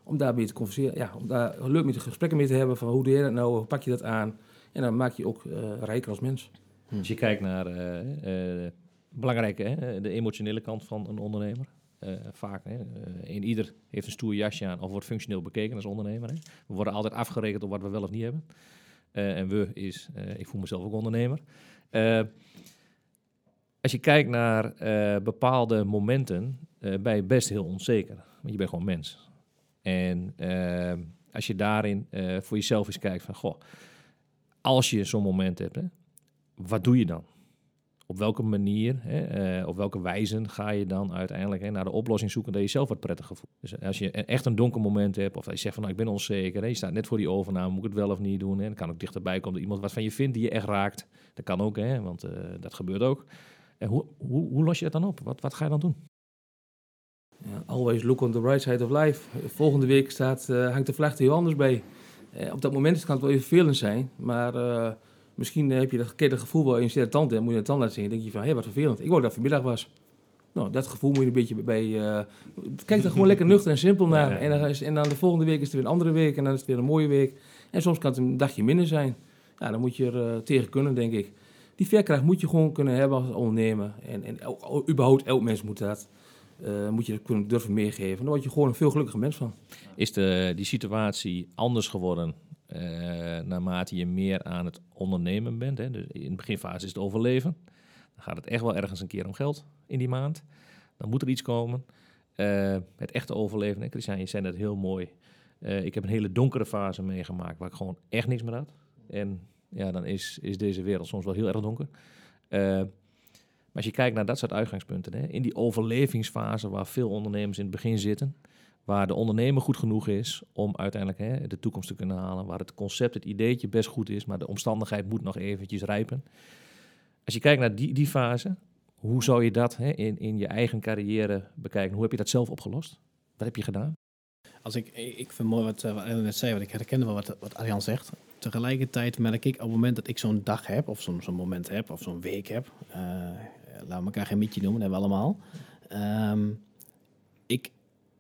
om daarmee te converseren. Ja, om daar leuk met de gesprekken mee te hebben. Van hoe doe je dat nou, hoe pak je dat aan? En dan maak je ook eh, rijker als mens. Als je kijkt naar eh, eh, belangrijke, hè, de emotionele kant van een ondernemer. Eh, vaak, hè, eh, een ieder heeft een stoer jasje aan of wordt functioneel bekeken als ondernemer. Hè. We worden altijd afgerekend op wat we wel of niet hebben. Eh, en we is, eh, ik voel mezelf ook ondernemer. Eh, als je kijkt naar eh, bepaalde momenten, eh, ben je best heel onzeker. Want je bent gewoon mens. En eh, als je daarin eh, voor jezelf eens kijkt van, goh, als je zo'n moment hebt, hè, wat doe je dan? Op welke manier, hè, eh, op welke wijze ga je dan uiteindelijk hè, naar de oplossing zoeken dat je zelf wat prettiger voelt? Dus als je e- echt een donker moment hebt, of dat je zegt van nou, ik ben onzeker, hè, je staat net voor die overname, moet ik het wel of niet doen? Hè? Dan kan ook dichterbij komen dat iemand wat van je vindt die je echt raakt. Dat kan ook, hè, want eh, dat gebeurt ook. En hoe, hoe, hoe los je dat dan op? Wat, wat ga je dan doen? Ja, always look on the right side of life. Volgende week staat, eh, hangt de vlag er heel anders bij. Op dat moment kan het wel even vervelend zijn, maar misschien heb je dat, je dat gevoel wel eens je tand hebt, moet je de tand laten zien. Dan denk je van, hé, wat vervelend. Ik wou dat vanmiddag was. Nou, dat gevoel moet je een beetje bij... eh, kijk er gewoon lekker nuchter en simpel naar. Ja. En, dan is, en dan de volgende week is het weer een andere week en dan is het weer een mooie week. En soms kan het een dagje minder zijn. Ja, dan moet je er eh, tegen kunnen, denk ik. Die verkracht moet je gewoon kunnen hebben als ondernemer. En, en überhaupt, elk mens moet dat. Eh, moet je dat kunnen durven meegeven. Dan word je gewoon een veel gelukkiger mens van. Is de, die situatie anders geworden eh, naarmate je meer aan het ondernemen bent? Hè? Dus in de beginfase is het overleven. Dan gaat het echt wel ergens een keer om geld in die maand. Dan moet er iets komen. Eh, het echte overleven? Christian, je zei dat heel mooi. Eh, ik heb een hele donkere fase meegemaakt waar ik gewoon echt niks meer had. En ja, dan is, is deze wereld soms wel heel erg donker. Maar als je kijkt naar dat soort uitgangspunten, hè, in die overlevingsfase waar veel ondernemers in het begin zitten, waar de ondernemer goed genoeg is om uiteindelijk hè, de toekomst te kunnen halen, waar het concept, het ideetje best goed is, maar de omstandigheid moet nog eventjes rijpen. Als je kijkt naar die, die fase, hoe zou je dat hè, in, in je eigen carrière bekijken? Hoe heb je dat zelf opgelost? Wat heb je gedaan? Als ik, ik vind mooi wat, eh, wat net zei, want ik herkende wel wat, wat Arjan zegt. Tegelijkertijd merk ik op het moment dat ik zo'n dag heb, of zo'n zo'n moment heb, of zo'n week heb, eh laten we elkaar geen mietje noemen, dat hebben we allemaal. Ehm, ik,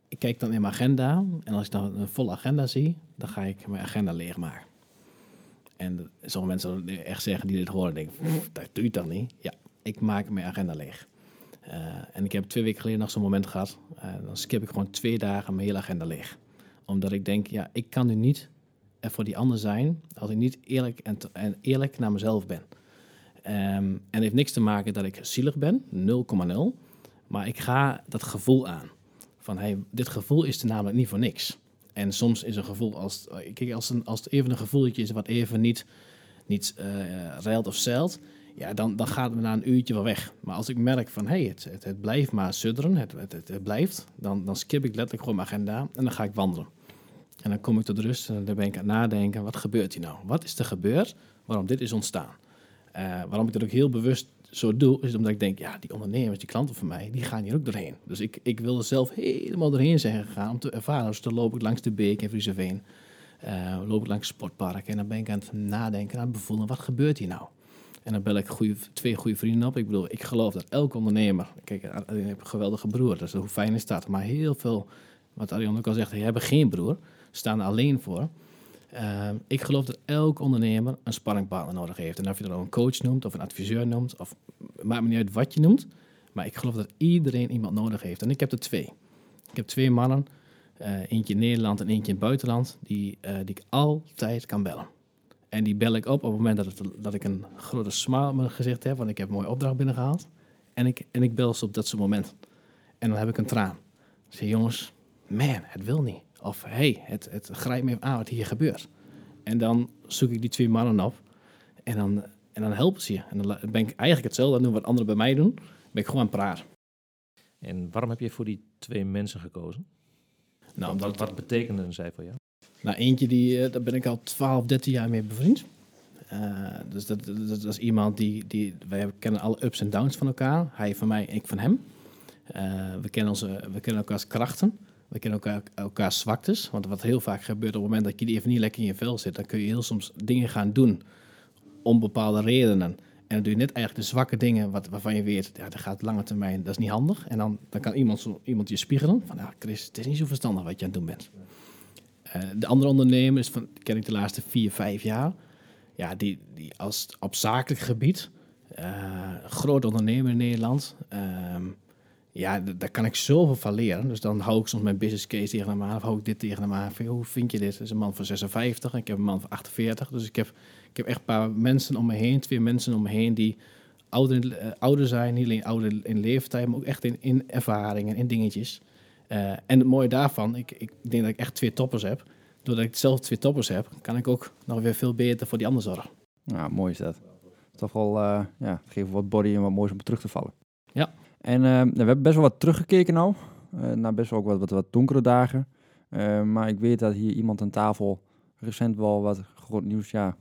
ik kijk dan in mijn agenda en als ik dan een volle agenda zie, dan ga ik mijn agenda leegmaken. En sommige mensen echt zeggen die dit horen, denken, "Pff, dat doe je toch niet? Ja, ik maak mijn agenda leeg. Eh, en ik heb twee weken geleden nog zo'n moment gehad. eh, dan skip ik gewoon twee dagen mijn hele agenda leeg. Omdat ik denk, ja, ik kan nu niet er voor die ander zijn als ik niet eerlijk en, en eerlijk naar mezelf ben. Ehm, en heeft niks te maken dat ik zielig ben, 0,0. Maar ik ga dat gevoel aan. Van, hey, dit gevoel is er namelijk niet voor niks. En soms is een gevoel, als, kijk, als, een, als het even een gevoeletje is wat even niet, niet eh reilt of zeilt, ja, dan, dan gaat het na een uurtje wel weg. Maar als ik merk van, hey, het, het, blijft maar sudderen, het, het, blijft, dan, dan skip ik letterlijk gewoon mijn agenda en dan ga ik wandelen. En dan kom ik tot rust en dan ben ik aan het nadenken, wat gebeurt hier nou? Wat is er gebeurd waarom dit is ontstaan? Eh, waarom ik dat ook heel bewust zo doe, is omdat ik denk, ja, die ondernemers, die klanten van mij, die gaan hier ook doorheen. Dus ik, ik wil er zelf helemaal doorheen zijn gegaan om te ervaren. Dus dan loop ik langs de beek in Frieseveen, eh loop ik langs het sportpark en dan ben ik aan het nadenken, aan het bevoelen, wat gebeurt hier nou? En dan bel ik goeie, twee goede vrienden op. Ik bedoel, ik geloof dat elke ondernemer... Kijk, ik heb een geweldige broer, dus hoe fijn is dat? Maar heel veel, wat Arjan ook al zegt, die hebben geen broer. Staan alleen voor. Uh, ik geloof dat elke ondernemer een sparringpartner nodig heeft. En of je dat nou een coach noemt, of een adviseur noemt, of maakt me niet uit wat je noemt. Maar ik geloof dat iedereen iemand nodig heeft. En ik heb er twee. Ik heb twee mannen, uh, eentje in Nederland en eentje in het buitenland, die, uh, die ik altijd kan bellen. En die bel ik op op het moment dat ik een grote smile op mijn gezicht heb, want ik heb een mooie opdracht binnengehaald. En ik, en ik bel ze op dat soort moment. En dan heb ik een traan. Ik zeg, jongens, man, het wil niet. Of, hey, het, het grijpt me aan wat hier gebeurt. En dan zoek ik die twee mannen op. En dan, en dan helpen ze je. En dan ben ik eigenlijk hetzelfde aan doen wat anderen bij mij doen. Ben ik gewoon aan het praten. En waarom heb je voor die twee mensen gekozen? Nou, wat, omdat, wat betekenden zij voor jou? Nou, eentje, die, uh, daar ben ik al 12, 13 jaar mee bevriend. Uh, dus dat, dat, dat, is iemand die, die... Wij kennen alle ups en downs van elkaar. Hij van mij, ik van hem. Uh, we, kennen onze, we kennen elkaars krachten. We kennen elkaar, elkaar zwaktes. Want wat heel vaak gebeurt op het moment dat je even niet lekker in je vel zit, dan kun je heel soms dingen gaan doen om bepaalde redenen. En dan doe je net eigenlijk de zwakke dingen wat, waarvan je weet, ja, dat gaat lange termijn, dat is niet handig. En dan, dan kan iemand, iemand je spiegelen van, nou Chris, het is niet zo verstandig wat je aan het doen bent. Eh, de andere ondernemers, van, die ken ik de laatste vier, vijf jaar, ja, die, die als op zakelijk gebied, eh groot ondernemer in Nederland, ehm, ja, daar kan ik zoveel van leren. Dus dan hou ik soms mijn business case tegen hem aan, of hou ik dit tegen hem aan. Hoe vind je dit? Dat is een man van 56 en ik heb een man van 48. Dus ik heb, ik heb echt een paar mensen om me heen, twee mensen om me heen die ouder, eh, ouder zijn. Niet alleen ouder in leeftijd, maar ook echt in, in ervaringen, in dingetjes. Eh, en het mooie daarvan, ik, ik denk dat ik echt twee toppers heb. Doordat ik zelf twee toppers heb, kan ik ook nog weer veel beter voor die ander zorgen. Nou, mooi is dat. Toch wel, eh ja, geven wat body en wat moois om terug te vallen. Ja. En eh, we hebben best wel wat teruggekeken nou. eh naar best wel ook wat, wat, wat donkere dagen. Eh, maar ik weet dat hier iemand aan tafel recent wel wat groot nieuws ja,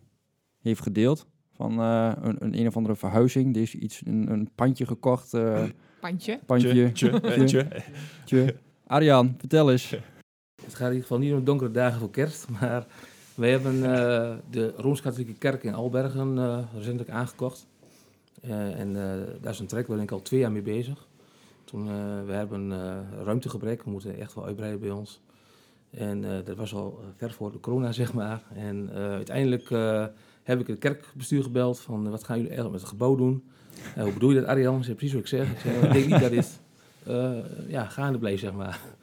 heeft gedeeld. Van eh, een, een een of andere verhuizing. Er is iets, een, een pandje gekocht. eh Pandje. pandje. Tje, tje, tje. tje. Arjan, vertel eens. Het gaat in ieder geval niet om donkere dagen voor kerst, maar wij hebben eh, de Rooms-Katholieke Kerk in Albergen eh, recentelijk aangekocht. Eh, en eh, daar is een trek waar ik al twee jaar mee bezig. Toen, eh, we hebben ruimtegebrek, we moeten echt wel uitbreiden bij ons. En dat was al ver voor de corona, zeg maar. En uiteindelijk heb ik het kerkbestuur gebeld van wat gaan jullie eigenlijk met het gebouw doen? Hoe bedoel je dat, Arjan? Ze precies wat ik zeg. Ik zei, ik denk niet dat dit ja, gaande bleef, zeg maar.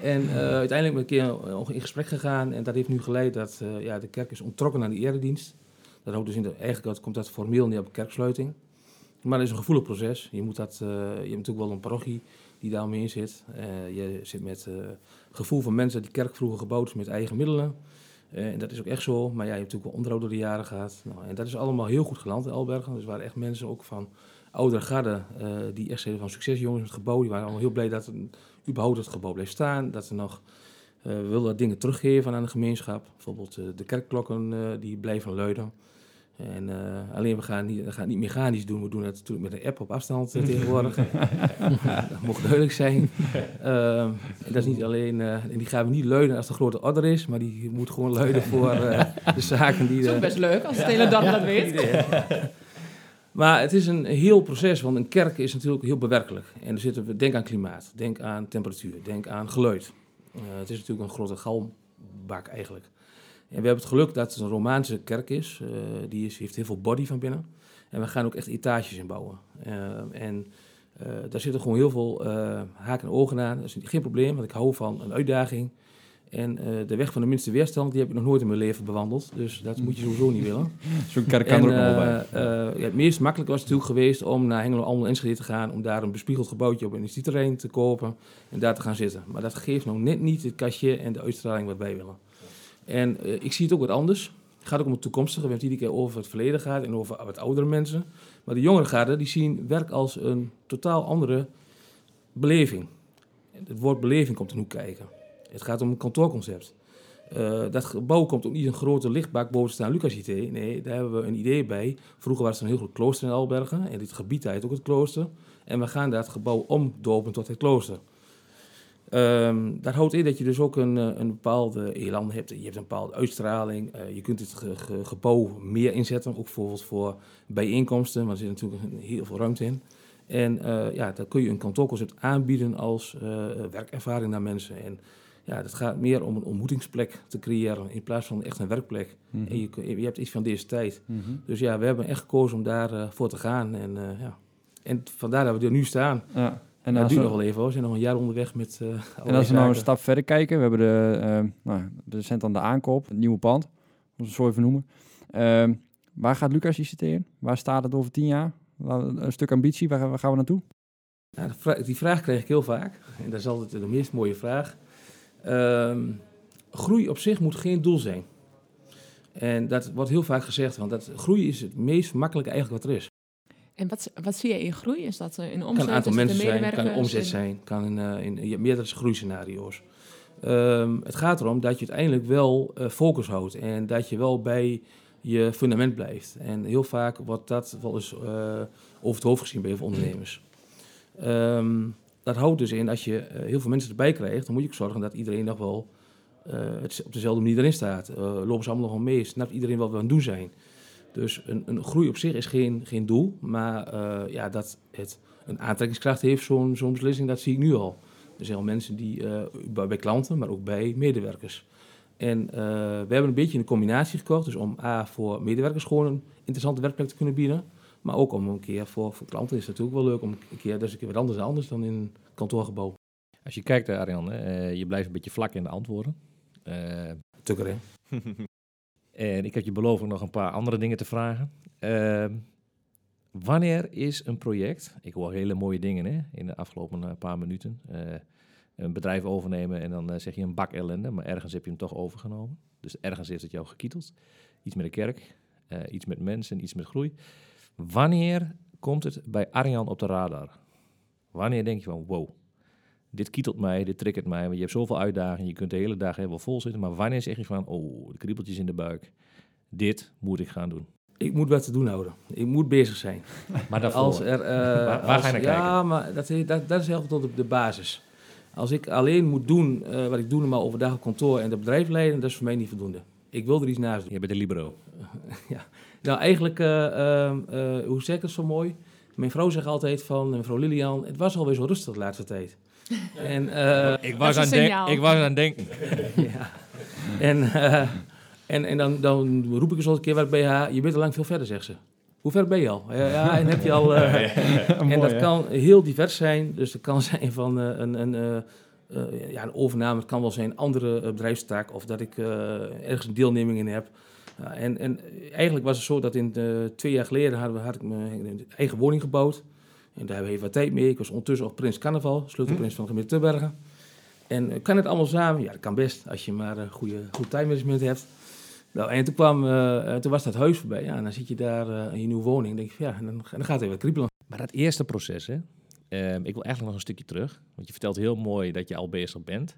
En uiteindelijk ben ik een keer in gesprek gegaan en dat heeft nu geleid dat ja, de kerk is ontrokken aan de eredienst. Dat houdt dus in de, eigenlijk dat, komt dat formeel niet op kerksluiting. Maar dat is een gevoelig proces. Je, moet dat, eh, je hebt natuurlijk wel een parochie die daar omheen zit. Eh, je zit met eh gevoel van mensen die kerk vroeger gebouwd is met eigen middelen. En dat is ook echt zo. Maar ja, je hebt natuurlijk wel onderhoud door de jaren gehad. Nou, en dat is allemaal heel goed geland in Albergen. Dus waren echt mensen ook van oudere garde die echt zeiden van succes jongens met het gebouw. Die waren allemaal heel blij dat het, überhaupt het gebouw bleef staan. Dat ze nog wilden dingen teruggeven aan de gemeenschap. Bijvoorbeeld de kerkklokken die blijven luiden. En eh, alleen we gaan, niet, we gaan het niet mechanisch doen. We doen het natuurlijk met een app op afstand eh, tegenwoordig. dat mocht duidelijk zijn. Ehm, en dat is niet alleen, eh, en die gaan we niet luiden als de grote order is, maar die moet gewoon luiden voor eh, de zaken die. Dat is ook de- best leuk als het hele dorp dat weet. Maar het is een heel proces, want een kerk is natuurlijk heel bewerkelijk. En er zitten, we- denk aan klimaat, denk aan temperatuur, denk aan geluid. Eh, het is natuurlijk een grote galmbak eigenlijk. En we hebben het geluk dat het een Romaanse kerk is. Eh, die is, heeft heel veel body van binnen. En we gaan ook echt etages in bouwen. Eh, en eh, daar zitten gewoon heel veel haken en ogen aan. Dat is geen probleem, want ik hou van een uitdaging. En de weg van de minste weerstand, die heb ik nog nooit in mijn leven bewandeld. Dus dat moet je sowieso niet willen. Zo'n kerk kan er ook nog wel bij. ja, het meest makkelijk was natuurlijk geweest om naar Hengelo Almelo Enschede te gaan, om daar een bespiegeld gebouwtje op een industrieterrein te kopen en daar te gaan zitten. Maar dat geeft nou net niet het kastje en de uitstraling wat wij willen. En eh, ik zie het ook wat anders. Het gaat ook om het toekomstige. We hebben het iedere keer over het verleden gaat en over wat oudere mensen. Maar de jongere garde, die zien werk als een totaal andere beleving. Het woord beleving komt er nu kijken. Het gaat om een kantoorconcept. Eh, dat gebouw komt ook niet een grote lichtbak boven staan Lucas IT. Nee, daar hebben we een idee bij. Vroeger was er een heel groot klooster in Albergen. En dit gebied heet ook het klooster. En we gaan dat gebouw omdopen tot het klooster. Ehm dat houdt in dat je dus ook een, eh, een bepaalde elan hebt. Je hebt een bepaalde uitstraling. Eh, je kunt het ge- ge- gebouw meer inzetten. Ook bijvoorbeeld voor bijeenkomsten. Maar er zit natuurlijk heel veel ruimte in. En eh, ja, dan kun je een kantoorconcept aanbieden als werkervaring naar mensen. En ja, het gaat meer om een ontmoetingsplek te creëren in plaats van echt een werkplek. Mhm. En je, je hebt iets van deze tijd. Mhm. Dus ja, we hebben echt gekozen om daarvoor voor te gaan. En, ja. en vandaar dat we er nu staan. Ja. En dat duurt we, nog wel even hoor. We zijn nog een jaar onderweg met eh en als we nou een stap verder kijken, we hebben de, eh nou, zijn aan de aankoop, het nieuwe pand, om het zo even noemen. Ehm, waar gaat Lucas ICT in? Waar staat het over tien jaar? Een stuk ambitie, waar, waar gaan we naartoe? Vra- die vraag krijg ik heel vaak. En dat is altijd de meest mooie vraag. Ehm, groei op zich moet geen doel zijn. En dat wordt heel vaak gezegd, want dat, groei is het meest makkelijke eigenlijk wat er is. En wat, wat zie je in groei? Is dat eh, Het omzet? kan een aantal mensen zijn, kan medewerkers? omzet In- zijn, kan in, eh, in, meerdere groeiscenario's. Ehm, het gaat erom dat je uiteindelijk wel eh, focus houdt en dat je wel bij je fundament blijft. En heel vaak wordt dat wel eens eh, over het hoofd gezien bij ondernemers. Ehm, dat houdt dus in, als je eh, heel veel mensen erbij krijgt, dan moet je ook zorgen dat iedereen nog wel eh, het, op dezelfde manier erin staat. Eh, lopen ze allemaal nog wel mee? Snapt iedereen wat we aan het doen zijn? Dus een, een groei op zich is geen, geen doel, maar eh, ja, dat het een aantrekkingskracht heeft, zo'n zo'n beslissing, dat zie ik nu al. Er zijn al mensen die, eh, bij, bij klanten, maar ook bij medewerkers. En eh, we hebben een beetje een combinatie gekocht, dus om A, voor medewerkers gewoon een interessante werkplek te kunnen bieden, maar ook om een keer voor, voor klanten is het natuurlijk wel leuk om een keer, dat is een keer wat anders, anders dan in een kantoorgebouw. Als je kijkt, Arjan, je blijft een beetje vlak in de antwoorden. Tukker, hè? en ik heb je beloofd nog een paar andere dingen te vragen. Ehm, wanneer is een project, ik hoor hele mooie dingen hè, in de afgelopen eh, paar minuten, eh, een bedrijf overnemen en dan eh, zeg je een bak ellende, maar ergens heb je hem toch overgenomen. Dus ergens heeft het jou gekieteld. Iets met de kerk, iets met mensen, iets met groei. Wanneer komt het bij Arjan op de radar? Wanneer denk je van, wow, dit kietelt mij, dit triggert mij, want je hebt zoveel uitdagingen, je kunt de hele dag helemaal vol zitten, maar wanneer zeg je van, oh, de kriebeltjes in de buik, dit moet ik gaan doen? Ik moet wat te doen houden. Ik moet bezig zijn. Maar daarvoor, Als er, eh, waar als- ga je naar Ja, maar dat, dat, dat is heel tot op de basis. Als ik alleen moet doen eh, wat ik doe normaal overdag op kantoor en het bedrijf leiden, dat is voor mij niet voldoende. Ik wil er iets naast doen. je bent de libero. Nou, eigenlijk, eh, hoe zeg ik het zo mooi? Mijn vrouw zegt altijd van, mevrouw Lilian, het was alweer zo rustig de laatste tijd. En, eh, Ik was aan denk- ik was aan het denken. ja. En, eh, en, en dan, dan roep ik eens al een keer wat bij haar. Je bent al lang veel verder, zegt ze. Hoe ver ben je al? Ja, ja en heb je al... eh, en dat kan heel divers zijn. Dus het kan zijn van eh, een, een, eh, eh, ja, een overname. Het kan wel zijn een andere bedrijfstaak. Of dat ik eh, ergens een deelneming in heb. Ja, en, en eigenlijk was het zo dat in de, twee jaar geleden hadden we, had ik mijn eigen woning gebouwd. En daar hebben we even wat tijd mee. Ik was ondertussen ook prins carnaval, sleutelprins van de gemeente. En eh, kan het allemaal samen? Ja, dat kan best, als je maar een goede, goed timemanagement hebt. Nou, en toen, kwam, eh, eh, toen was dat huis voorbij. Ja, en dan zit je daar eh, in je nieuwe woning. Dan denk je, ja, en dan, dan gaat het even kriebelen. Maar dat eerste proces, hè? ehm, ik wil eigenlijk nog een stukje terug. Want je vertelt heel mooi dat je al bezig bent.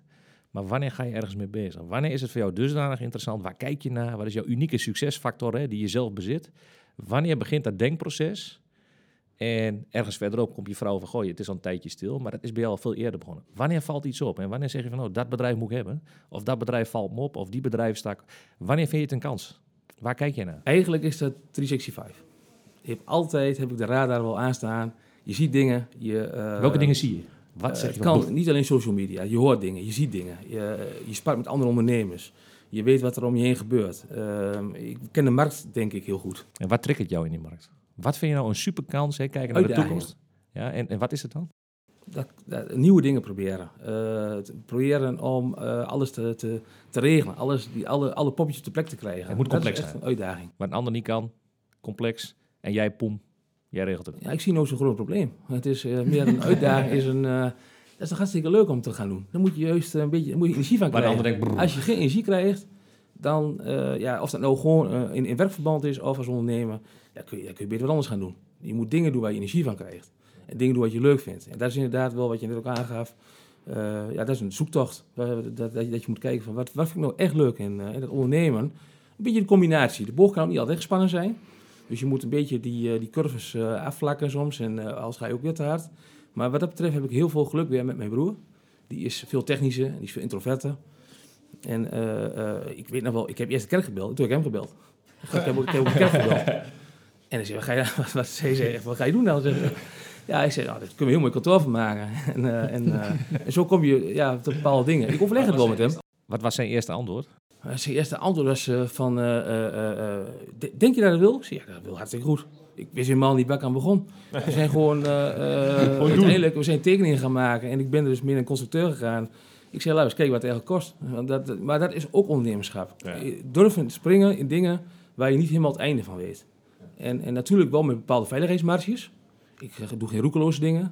Maar wanneer ga je ergens mee bezig? Wanneer is het voor jou dusdanig interessant? Waar kijk je naar? Wat is jouw unieke succesfactor hè, die je zelf bezit? Wanneer begint dat denkproces? En ergens verderop komt je vrouw van, goh, het is al een tijdje stil. Maar dat is bij jou al veel eerder begonnen. Wanneer valt iets op? En wanneer zeg je van, oh, dat bedrijf moet ik hebben? Of dat bedrijf valt me op? Of die bedrijfstak? Wanneer vind je het een kans? Waar kijk je naar? Eigenlijk is dat 365. Je hebt altijd, heb ik de radar wel aanstaan. Je ziet dingen. Je, eh, Welke dingen zie je? Wat Eh, zeg je het kan niet alleen social media. Je hoort dingen, je ziet dingen. Je, je spart met andere ondernemers. Je weet wat er om je heen gebeurt. Ehm, ik ken de markt, denk ik, heel goed. En wat triggert jou in die markt? Wat vind je nou een superkans, hè, kijken naar de Uitdaging. toekomst? Ja, en, en wat is het dan? Dat, dat- nieuwe dingen proberen. Eh, proberen om eh, alles te, te, te regelen. Alles, die, alle, alle poppetjes op de plek te krijgen. Het moet dat complex is echt zijn. een uitdaging. Wat een ander niet kan, complex. En jij, poem, jij regelt het. Ja, ik zie nooit zo'n groot probleem. Het is eh, meer een uitdaging. Is een, dat is toch hartstikke leuk om te gaan doen. Dan moet je juist een beetje moet je energie van Maar de krijgen. ander denkt. Als je geen energie krijgt, dan, ja, of dat nou gewoon in, in werkverband is of als ondernemer, kun, je, ja, je beter wat anders gaan doen. Je moet dingen doen waar je energie van krijgt. En dingen doen wat je leuk vindt. En dat is inderdaad wel wat je net ook aangaf. Eh, ja, dat is een zoektocht. eh, dat, dat, dat je moet kijken van wat, wat vind ik nou echt leuk in, eh, in het ondernemen. Een beetje de combinatie. De boog kan ook niet altijd gespannen zijn. Dus je moet een beetje die, eh, die curves eh, afvlakken soms. En eh, als ga je ook weer te hard. Maar wat dat betreft heb ik heel veel geluk weer met mijn broer. Die is veel technischer, die is veel introverter. En eh, eh, ik weet nog wel, ik heb eerst de kerk gebeld, toen heb ik hem gebeld. Ik heb ook, ik ook de kerk gebeld. En hij zei, wat ga je, wat, wat, zei ze, echt, wat ga je doen dan? Ik. Ja, ik zei, nou, daar kunnen we heel mooi kantoor van maken. En, eh, en, eh, en zo kom je ja, tot bepaalde dingen. Ik overleg het wel met hem. Wat was zijn eerste antwoord? Uh, zijn eerste antwoord was eh, van, eh, eh, eh, eh, de- denk je dat dat wil? Ik zei, ja, dat wil hartstikke goed. Ik wist helemaal niet waar ik aan begon. We zijn gewoon, eh, eh, uiteindelijk, we zijn tekeningen gaan maken en ik ben er dus meer een constructeur gegaan. Ik zei, luister, kijk wat het eigenlijk kost. Want dat, maar dat is ook ondernemerschap. Ja. Durven te springen in dingen waar je niet helemaal het einde van weet. En, en natuurlijk wel met bepaalde veiligheidsmarges. Ik doe geen roekeloze dingen.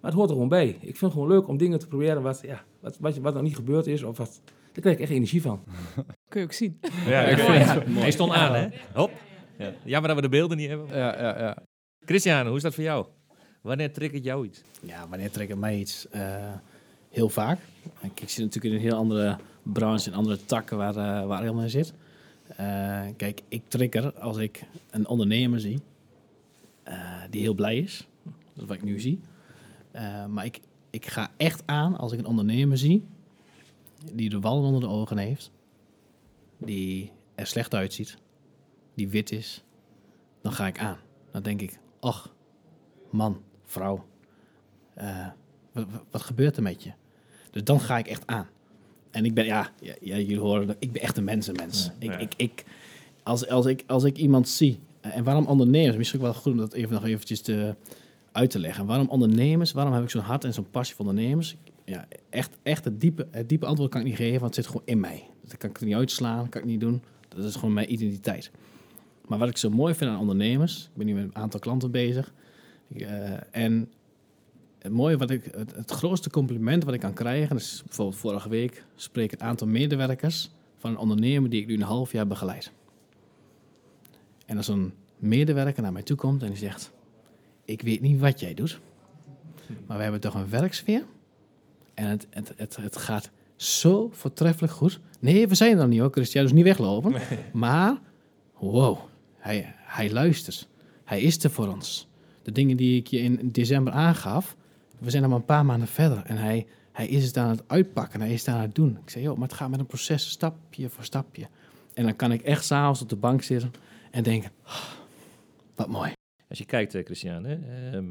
Maar het hoort er gewoon bij. Ik vind het gewoon leuk om dingen te proberen wat, ja, wat, wat, wat nog niet gebeurd is. Of wat, daar krijg ik echt energie van. Kun je ook zien. Ja, ik Ja. vind Ja. het mooi. Hij stond aan, hè? Hop. Ja. Jammer dat we de beelden niet hebben. Ja, ja, ja. Christian, hoe is dat voor jou? Wanneer triggert jou iets? Ja, wanneer trek ik mij iets? Eh, heel vaak. Ik, zit natuurlijk in een heel andere branche en andere takken waar, eh waar Arjan in zit. Eh, kijk, ik trigger als ik een ondernemer zie eh, die heel blij is. Dat is wat ik nu zie. Eh, maar ik, ik ga echt aan als ik een ondernemer zie die de wallen onder de ogen heeft, die er slecht uitziet, die wit is, dan ga ik aan. Dan denk ik, ach, man, vrouw, wat gebeurt er met je? Dus dan ga ik echt aan. En ik ben, ja, ja, jullie horen, dat- ik ben echt een mensenmens. Ik, ik, ik, als, als, ik, als ik iemand zie, eh, en waarom ondernemers, misschien wel goed om dat even nog eventjes te, uit te leggen. Waarom ondernemers, waarom heb ik zo'n hart en zo'n passie voor ondernemers? Ja, echt, echt het, diepe, het diepe antwoord kan ik niet geven, want het zit gewoon in mij. Dat kan ik niet uitslaan, kan ik niet doen. Dat is gewoon mijn identiteit. Maar wat ik zo mooi vind aan ondernemers, ik ben nu met een aantal klanten bezig. Eh, en het mooie, wat ik, het, het grootste compliment wat ik kan krijgen, is bijvoorbeeld vorige week spreek ik het aantal medewerkers van een ondernemer die ik nu een half jaar begeleid. En als een medewerker naar mij toe komt en die zegt, ik weet niet wat jij doet, maar we hebben toch een werksfeer en het, het, het, het gaat zo voortreffelijk goed. Nee, we zijn er niet hoor, Christian, dus niet weglopen. Maar, wow, hij, hij luistert. Hij is er voor ons. De dingen die ik je in december aangaf, we zijn maar een paar maanden verder. En hij, hij is het aan het uitpakken, hij is het aan het doen. Ik zei, joh, maar het gaat met een proces, stapje voor stapje. En dan kan ik echt s'avonds op de bank zitten en denken, "Ah, wat mooi. Als je kijkt, eh, Christian, hè, ehm,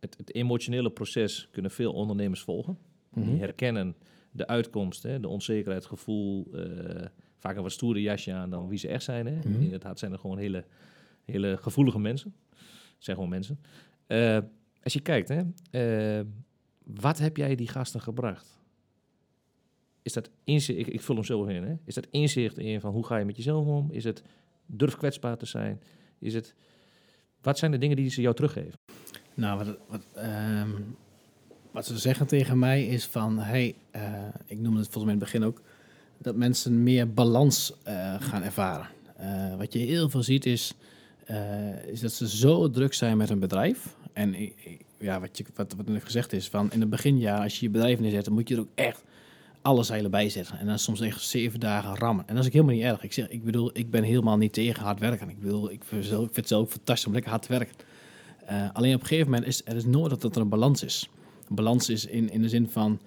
het, het emotionele proces kunnen veel ondernemers volgen. Die Mhm. herkennen de uitkomst, hè, de onzekerheid, het gevoel, eh, vaak een wat stoere jasje aan dan wie ze echt zijn. Hè. Mhm. In het hart zijn er gewoon hele, hele gevoelige mensen. Het zijn gewoon mensen. Eh, als je kijkt, hè, eh, wat heb jij die gasten gebracht? Is dat inzicht, ik, ik vul hem zo in, hè? is dat inzicht in van hoe ga je met jezelf om? Is het durf kwetsbaar te zijn? Is het, wat zijn de dingen die ze jou teruggeven? Nou, wat, wat, ehm, wat ze zeggen tegen mij is van, hey, eh, ik noemde het volgens mij in het begin ook, dat mensen meer balans eh, gaan ervaren. Wat je heel veel ziet is, eh, is dat ze zo druk zijn met hun bedrijf. En ja, wat, je, wat, wat net gezegd is, van in het beginjaar, als je je bedrijf neerzet, dan moet je er ook echt alle zeilen bij zetten. En dan soms echt zeven dagen rammen. En dat is ook helemaal niet erg. Ik, zeg, ik bedoel, ik ben helemaal niet tegen hard werken. Ik bedoel, ik vind, zelf- het zelf fantastisch om lekker hard te werken. Eh, alleen op een gegeven moment is er is nodig dat er een balans is. Een balans is in, in de zin van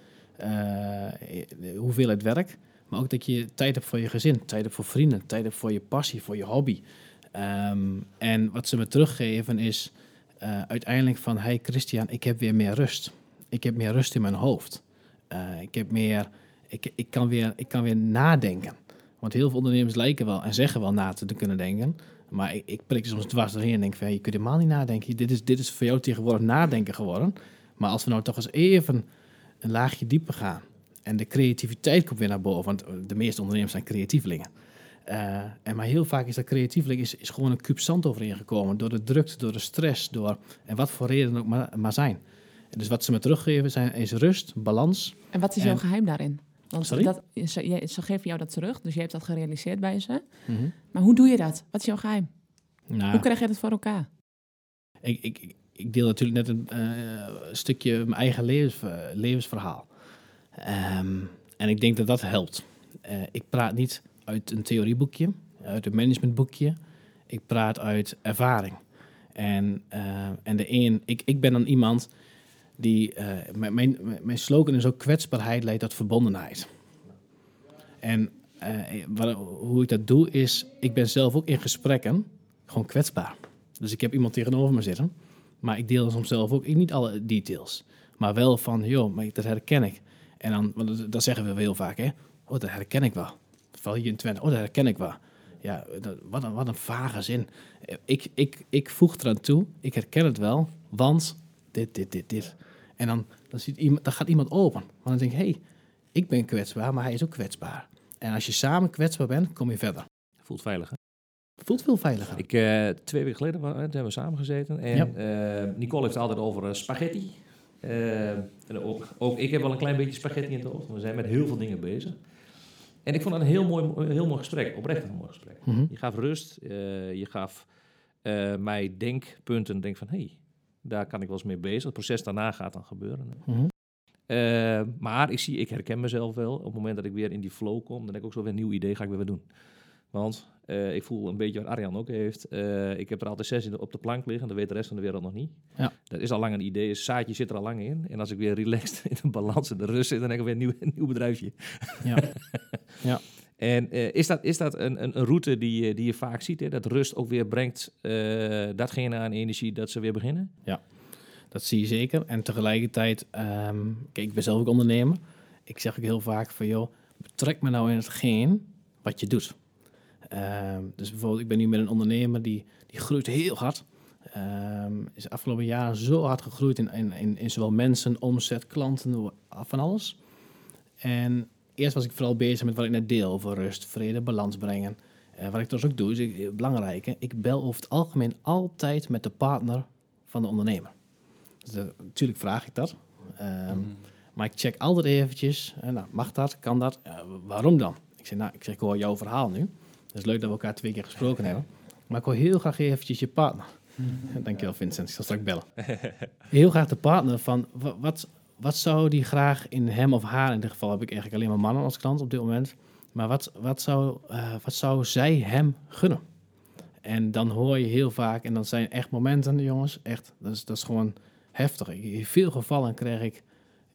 de hoeveelheid werk, maar ook dat je tijd hebt voor je gezin, tijd hebt voor vrienden, tijd hebt voor je passie, voor je hobby. Ehm, en wat ze me teruggeven is eh, uiteindelijk van, hey Christian, ik heb weer meer rust. Ik heb meer rust in mijn hoofd. Eh, ik heb meer, ik, ik, kan weer, ik kan weer nadenken. Want heel veel ondernemers lijken wel en zeggen wel na te kunnen denken. Maar ik, ik prik soms dwars doorheen en denk van, je kunt helemaal niet nadenken. Dit is, dit is voor jou tegenwoordig nadenken geworden. Maar als we nou toch eens even een laagje dieper gaan. En de creativiteit komt weer naar boven. Want de meeste ondernemers zijn creatievelingen. Eh, en maar heel vaak is dat creatieveling is, is gewoon een kuub zand overheen gekomen. Door de drukte, door de stress, door... En wat voor reden ook maar, maar zijn. En dus wat ze me teruggeven zijn, is rust, balans. En wat is En- jouw geheim daarin? Want Sorry? Dat, ze, geven jou dat terug, dus je hebt dat gerealiseerd bij ze. Maar hoe doe je dat? Wat is jouw geheim? Nou, Hoe krijg je dat voor elkaar? ik, ik, ik- deel natuurlijk net een eh, stukje mijn eigen levens, eh, levensverhaal. Ehm, en ik denk dat dat helpt. Ik praat niet uit een theorieboekje, uit een managementboekje. Ik praat uit ervaring. En, eh, en de een, ik, ik ben dan iemand die, eh, mijn, mijn, mijn slogan is ook kwetsbaarheid leidt tot verbondenheid. En eh, hoe ik dat doe is, ik ben zelf ook in gesprekken gewoon kwetsbaar. Dus ik heb iemand tegenover me zitten, maar ik deel soms zelf ook niet alle details. Maar wel van, joh, maar dat herken ik. En dan, want dat, zeggen we heel vaak, hè. Oh, dat herken ik wel. Val hier in Twente, oh, dat herken ik wel. Ja, dat, wat, een, wat een vage zin. Ik, ik, ik voeg eraan toe, ik herken het wel, want dit, dit, dit, dit. En dan, dan, ziet iemand, dan gaat iemand open. Want dan denk ik, hé, hey, ik ben kwetsbaar, maar hij is ook kwetsbaar. En als je samen kwetsbaar bent, kom je verder. Voelt veilig. Hè? Voelt veel veiliger. Ik, eh, twee weken geleden wa- hebben we samen gezeten. En eh, Nicole heeft het altijd over spaghetti. En ook, ook ik heb wel een klein beetje spaghetti in het hoofd. We zijn met heel veel dingen bezig. En ik vond het een heel mooi, heel mooi gesprek. Oprecht een mooi gesprek. Mhm. Je gaf rust. eh, je gaf eh, mij denkpunten. Denk van, hé, hey, daar kan ik wel eens mee bezig. Het proces daarna gaat dan gebeuren. Mhm. Eh, maar ik zie, ik herken mezelf wel. Op het moment dat ik weer in die flow kom, dan denk ik ook zo weer een nieuw idee, ga ik weer wat doen. Want ik voel een beetje wat Arjan ook heeft. Ik heb er altijd zes in de- op de plank liggen. Dat weet de rest van de wereld nog niet. Ja. Dat is al lang een idee. Het zaadje zit er al lang in. En als ik weer relaxed in de balans en de rust zit, dan heb ik weer een nieuw, een nieuw bedrijfje. Ja. En eh, is dat, is dat een, een, een route die, je- die je vaak ziet? Hè? Dat rust ook weer brengt eh, datgene aan energie dat ze weer beginnen? Dat zie je zeker. En tegelijkertijd, ehm, kijk, ik ben zelf ook ondernemer. Ik zeg ook heel vaak van, joh, betrek me nou in hetgeen wat je doet. Ehm, dus bijvoorbeeld, ik ben nu met een ondernemer die, die groeit heel hard. Ehm is de afgelopen jaren zo hard gegroeid in, in, in, in zowel mensen, omzet, klanten, van alles. En eerst was ik vooral bezig met wat ik net deel over rust, vrede, balans brengen. Eh, wat ik trouwens ook doe, is ik, het belangrijke, ik bel over het algemeen altijd met de partner van de ondernemer. Dus, eh, natuurlijk vraag ik dat. Ehm, Maar ik check altijd eventjes, eh, nou, mag dat, kan dat, Eh, waarom dan? Ik zeg, nou, ik zeg, ik hoor jouw verhaal nu. Het is leuk dat we elkaar twee keer gesproken hebben. Maar ik wil heel graag eventjes je partner. Dankjewel Vincent, ik zal straks bellen. heel graag de partner van, wa- wat, wat zou die graag in hem of haar, in dit geval heb ik eigenlijk alleen maar mannen als klant op dit moment. Maar wat, wat, zou, eh, wat zou zij hem gunnen? En dan hoor je heel vaak, en dan zijn echt momenten, jongens, echt, dat is, dat is gewoon heftig. In veel gevallen krijg ik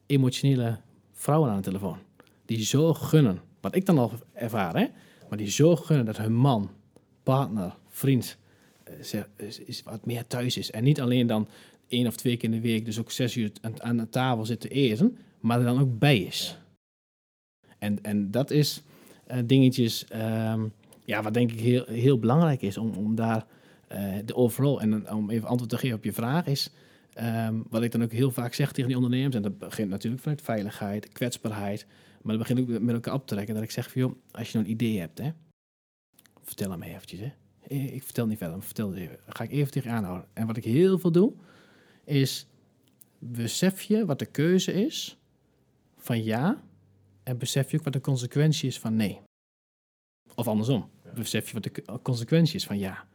emotionele vrouwen aan de telefoon. Die zo gunnen, wat ik dan al ervaar, hè, maar die zo gunnen dat hun man, partner, vriend, is, is wat meer thuis is. En niet alleen dan één of twee keer in de week, dus ook zes uur aan, aan de tafel zit te eten, maar er dan ook bij is. En, en dat is eh, dingetjes, ehm, ja, wat denk ik heel, heel belangrijk is om, om daar eh, de overal, en om even antwoord te geven op je vraag, is ehm, wat ik dan ook heel vaak zeg tegen die ondernemers, en dat begint natuurlijk vanuit veiligheid, kwetsbaarheid, maar dat begint ook met elkaar op te trekken, dat ik zeg van, joh, als je nou een idee hebt, hè, vertel mij eventjes, hè. Eh, Ik vertel niet verder, maar vertel even. Ga ik even tegen je aanhouden. En wat ik heel veel doe, is besef je wat de keuze is van ja en besef je ook wat de consequentie is van nee. Of andersom, besef je wat de consequentie is van ja.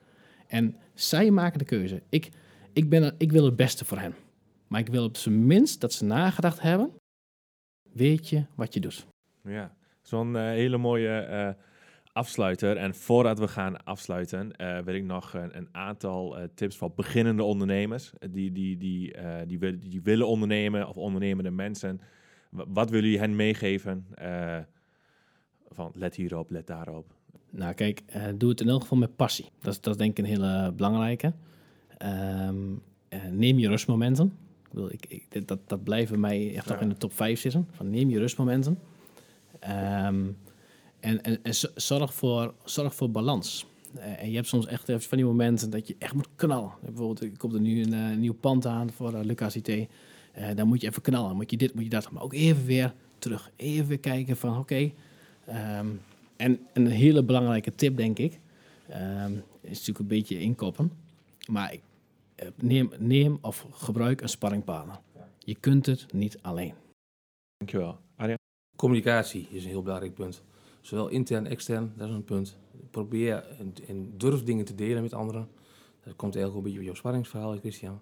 En zij maken de keuze. Ik, ik, ben er, ik wil het beste voor hen. Maar ik wil op zijn minst dat ze nagedacht hebben. Weet je wat je doet? Ja, zo'n eh, hele mooie eh, afsluiter. En voordat we gaan afsluiten, eh, wil ik nog een, een aantal eh, tips voor beginnende ondernemers. eh, Die, die, die, eh, die, wil- die willen ondernemen of ondernemende mensen. Wa- Wat willen jullie hen meegeven? Eh, van let hierop, let daarop. Nou, kijk, eh, doe het in elk geval met passie. Dat is, dat is denk ik een hele belangrijke. Ehm, eh, neem je rustmomenten. Ik bedoel, ik, dat, dat bij mij echt nog Ja. in de top 5 zitten. Van neem je rustmomenten. Ehm, en en, zorg, voor, zorg voor balans. Eh, en je hebt soms echt even van die momenten dat je echt moet knallen. Bijvoorbeeld, er komt er nu een eh, nieuw pand aan voor uh, Lucas IT. Eh, dan moet je even knallen. Moet je dit, moet je dat. Maar ook even weer terug. Even weer kijken van, oké... ehm, en een hele belangrijke tip, denk ik, ehm, is natuurlijk een beetje inkoppen. Maar ik- eh, neem, neem of gebruik een sparringpartner. Je kunt het niet alleen. Dankjewel. Arjan? Communicatie is een heel belangrijk punt. Zowel intern, extern, dat is een punt. Probeer en, durf dingen te delen met anderen. Dat komt een beetje op jouw sparringsverhaal, Christian.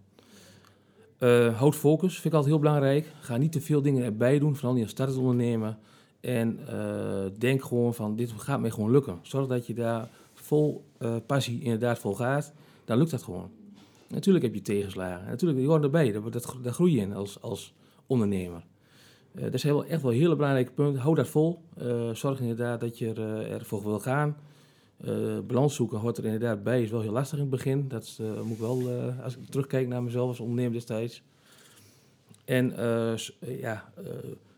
Eh, houd focus, vind ik altijd heel belangrijk. Ga niet te veel dingen erbij doen, vooral niet als startend ondernemer. En eh, denk gewoon van, dit gaat mij gewoon lukken. Zorg dat je daar vol eh, passie inderdaad vol gaat. Dan lukt dat gewoon. Natuurlijk heb je tegenslagen. Natuurlijk, die horen erbij. Dat, daar groei je in als, als ondernemer. Eh, dat is heel, echt wel een hele belangrijke punt. Hou dat vol. Eh, zorg inderdaad dat je er, eh, ervoor wil gaan. Eh, balans zoeken hoort er inderdaad bij. Is wel heel lastig in het begin. Dat is, moet ik wel, als ik terugkijk naar mezelf als ondernemer destijds. En ja,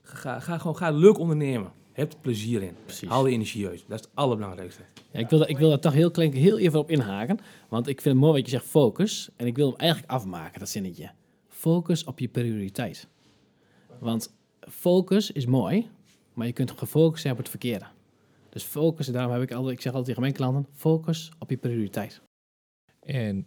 ga, ga gewoon ga leuk ondernemen. Heb er plezier in. Precies. Haal de energie uit. Dat is het allerbelangrijkste. Ja, ik, wil, daar- ik wil daar toch heel, klein, heel even op inhaken. Want ik vind het mooi wat je zegt, focus. En ik wil hem eigenlijk afmaken, dat zinnetje. Focus op je prioriteit. Want focus is mooi, maar je kunt gefocust zijn op het verkeerde. Dus focus, daarom heb ik altijd, ik zeg altijd tegen mijn klanten, focus op je prioriteit. En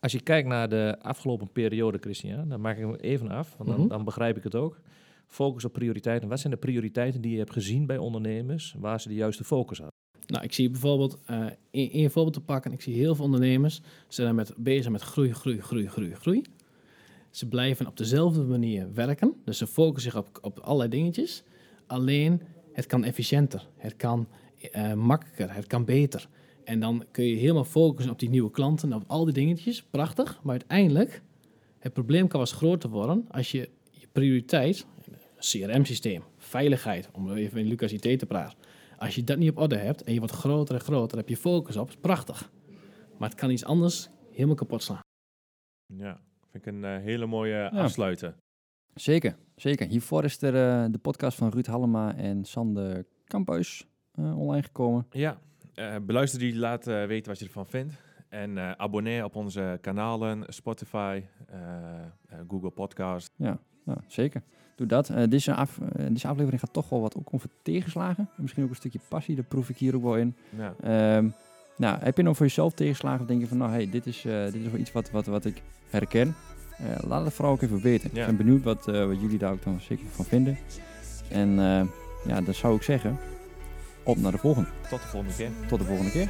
als je kijkt naar de afgelopen periode, Christian, dan maak ik hem even af, want dan, Mhm. dan begrijp ik het ook. Focus op prioriteiten. Wat zijn de prioriteiten die je hebt gezien bij ondernemers waar ze de juiste focus hadden? Nou, ik zie bijvoorbeeld, eh in, in een voorbeeld te pakken, ik zie heel veel ondernemers zijn met, bezig met groei, groei, groei, groei, groei. Ze blijven op dezelfde manier werken, dus ze focussen zich op, allerlei dingetjes. Alleen, het kan efficiënter, het kan eh, makkelijker, het kan beter. En dan kun je helemaal focussen op die nieuwe klanten, op al die dingetjes. Prachtig. Maar uiteindelijk, het probleem kan wel groter worden als je je prioriteit, CRM-systeem, veiligheid, om even in Lucas IT te praten. Als je dat niet op orde hebt en je wordt groter en groter, heb je focus op, prachtig. Maar het kan iets anders helemaal kapot slaan. Ja, vind ik een eh, hele mooie afsluiten. Zeker, zeker. Hiervoor is er eh, de podcast van Ruud Hallema en Sander Kamphuis eh, online gekomen. Ja, beluister die, laat weten wat je ervan vindt. En abonneer op onze kanalen, Spotify, Google Podcast. Ja, zeker. Doe dat. Eh, deze, af, deze aflevering gaat toch wel wat ook over tegenslagen. En misschien ook een stukje passie, dat proef ik hier ook wel in. Ja. Ehm, nou, heb je nou voor jezelf tegenslagen of denk je van, nou, hey, dit is, eh, dit is wel iets wat, wat, wat ik herken. Eh, laat het vooral ook even weten. Ja. Ik ben benieuwd wat, eh, wat jullie daar ook dan zeker van vinden. En eh, ja, dan zou ik zeggen, op naar de volgende. Tot de volgende keer. Tot de volgende keer.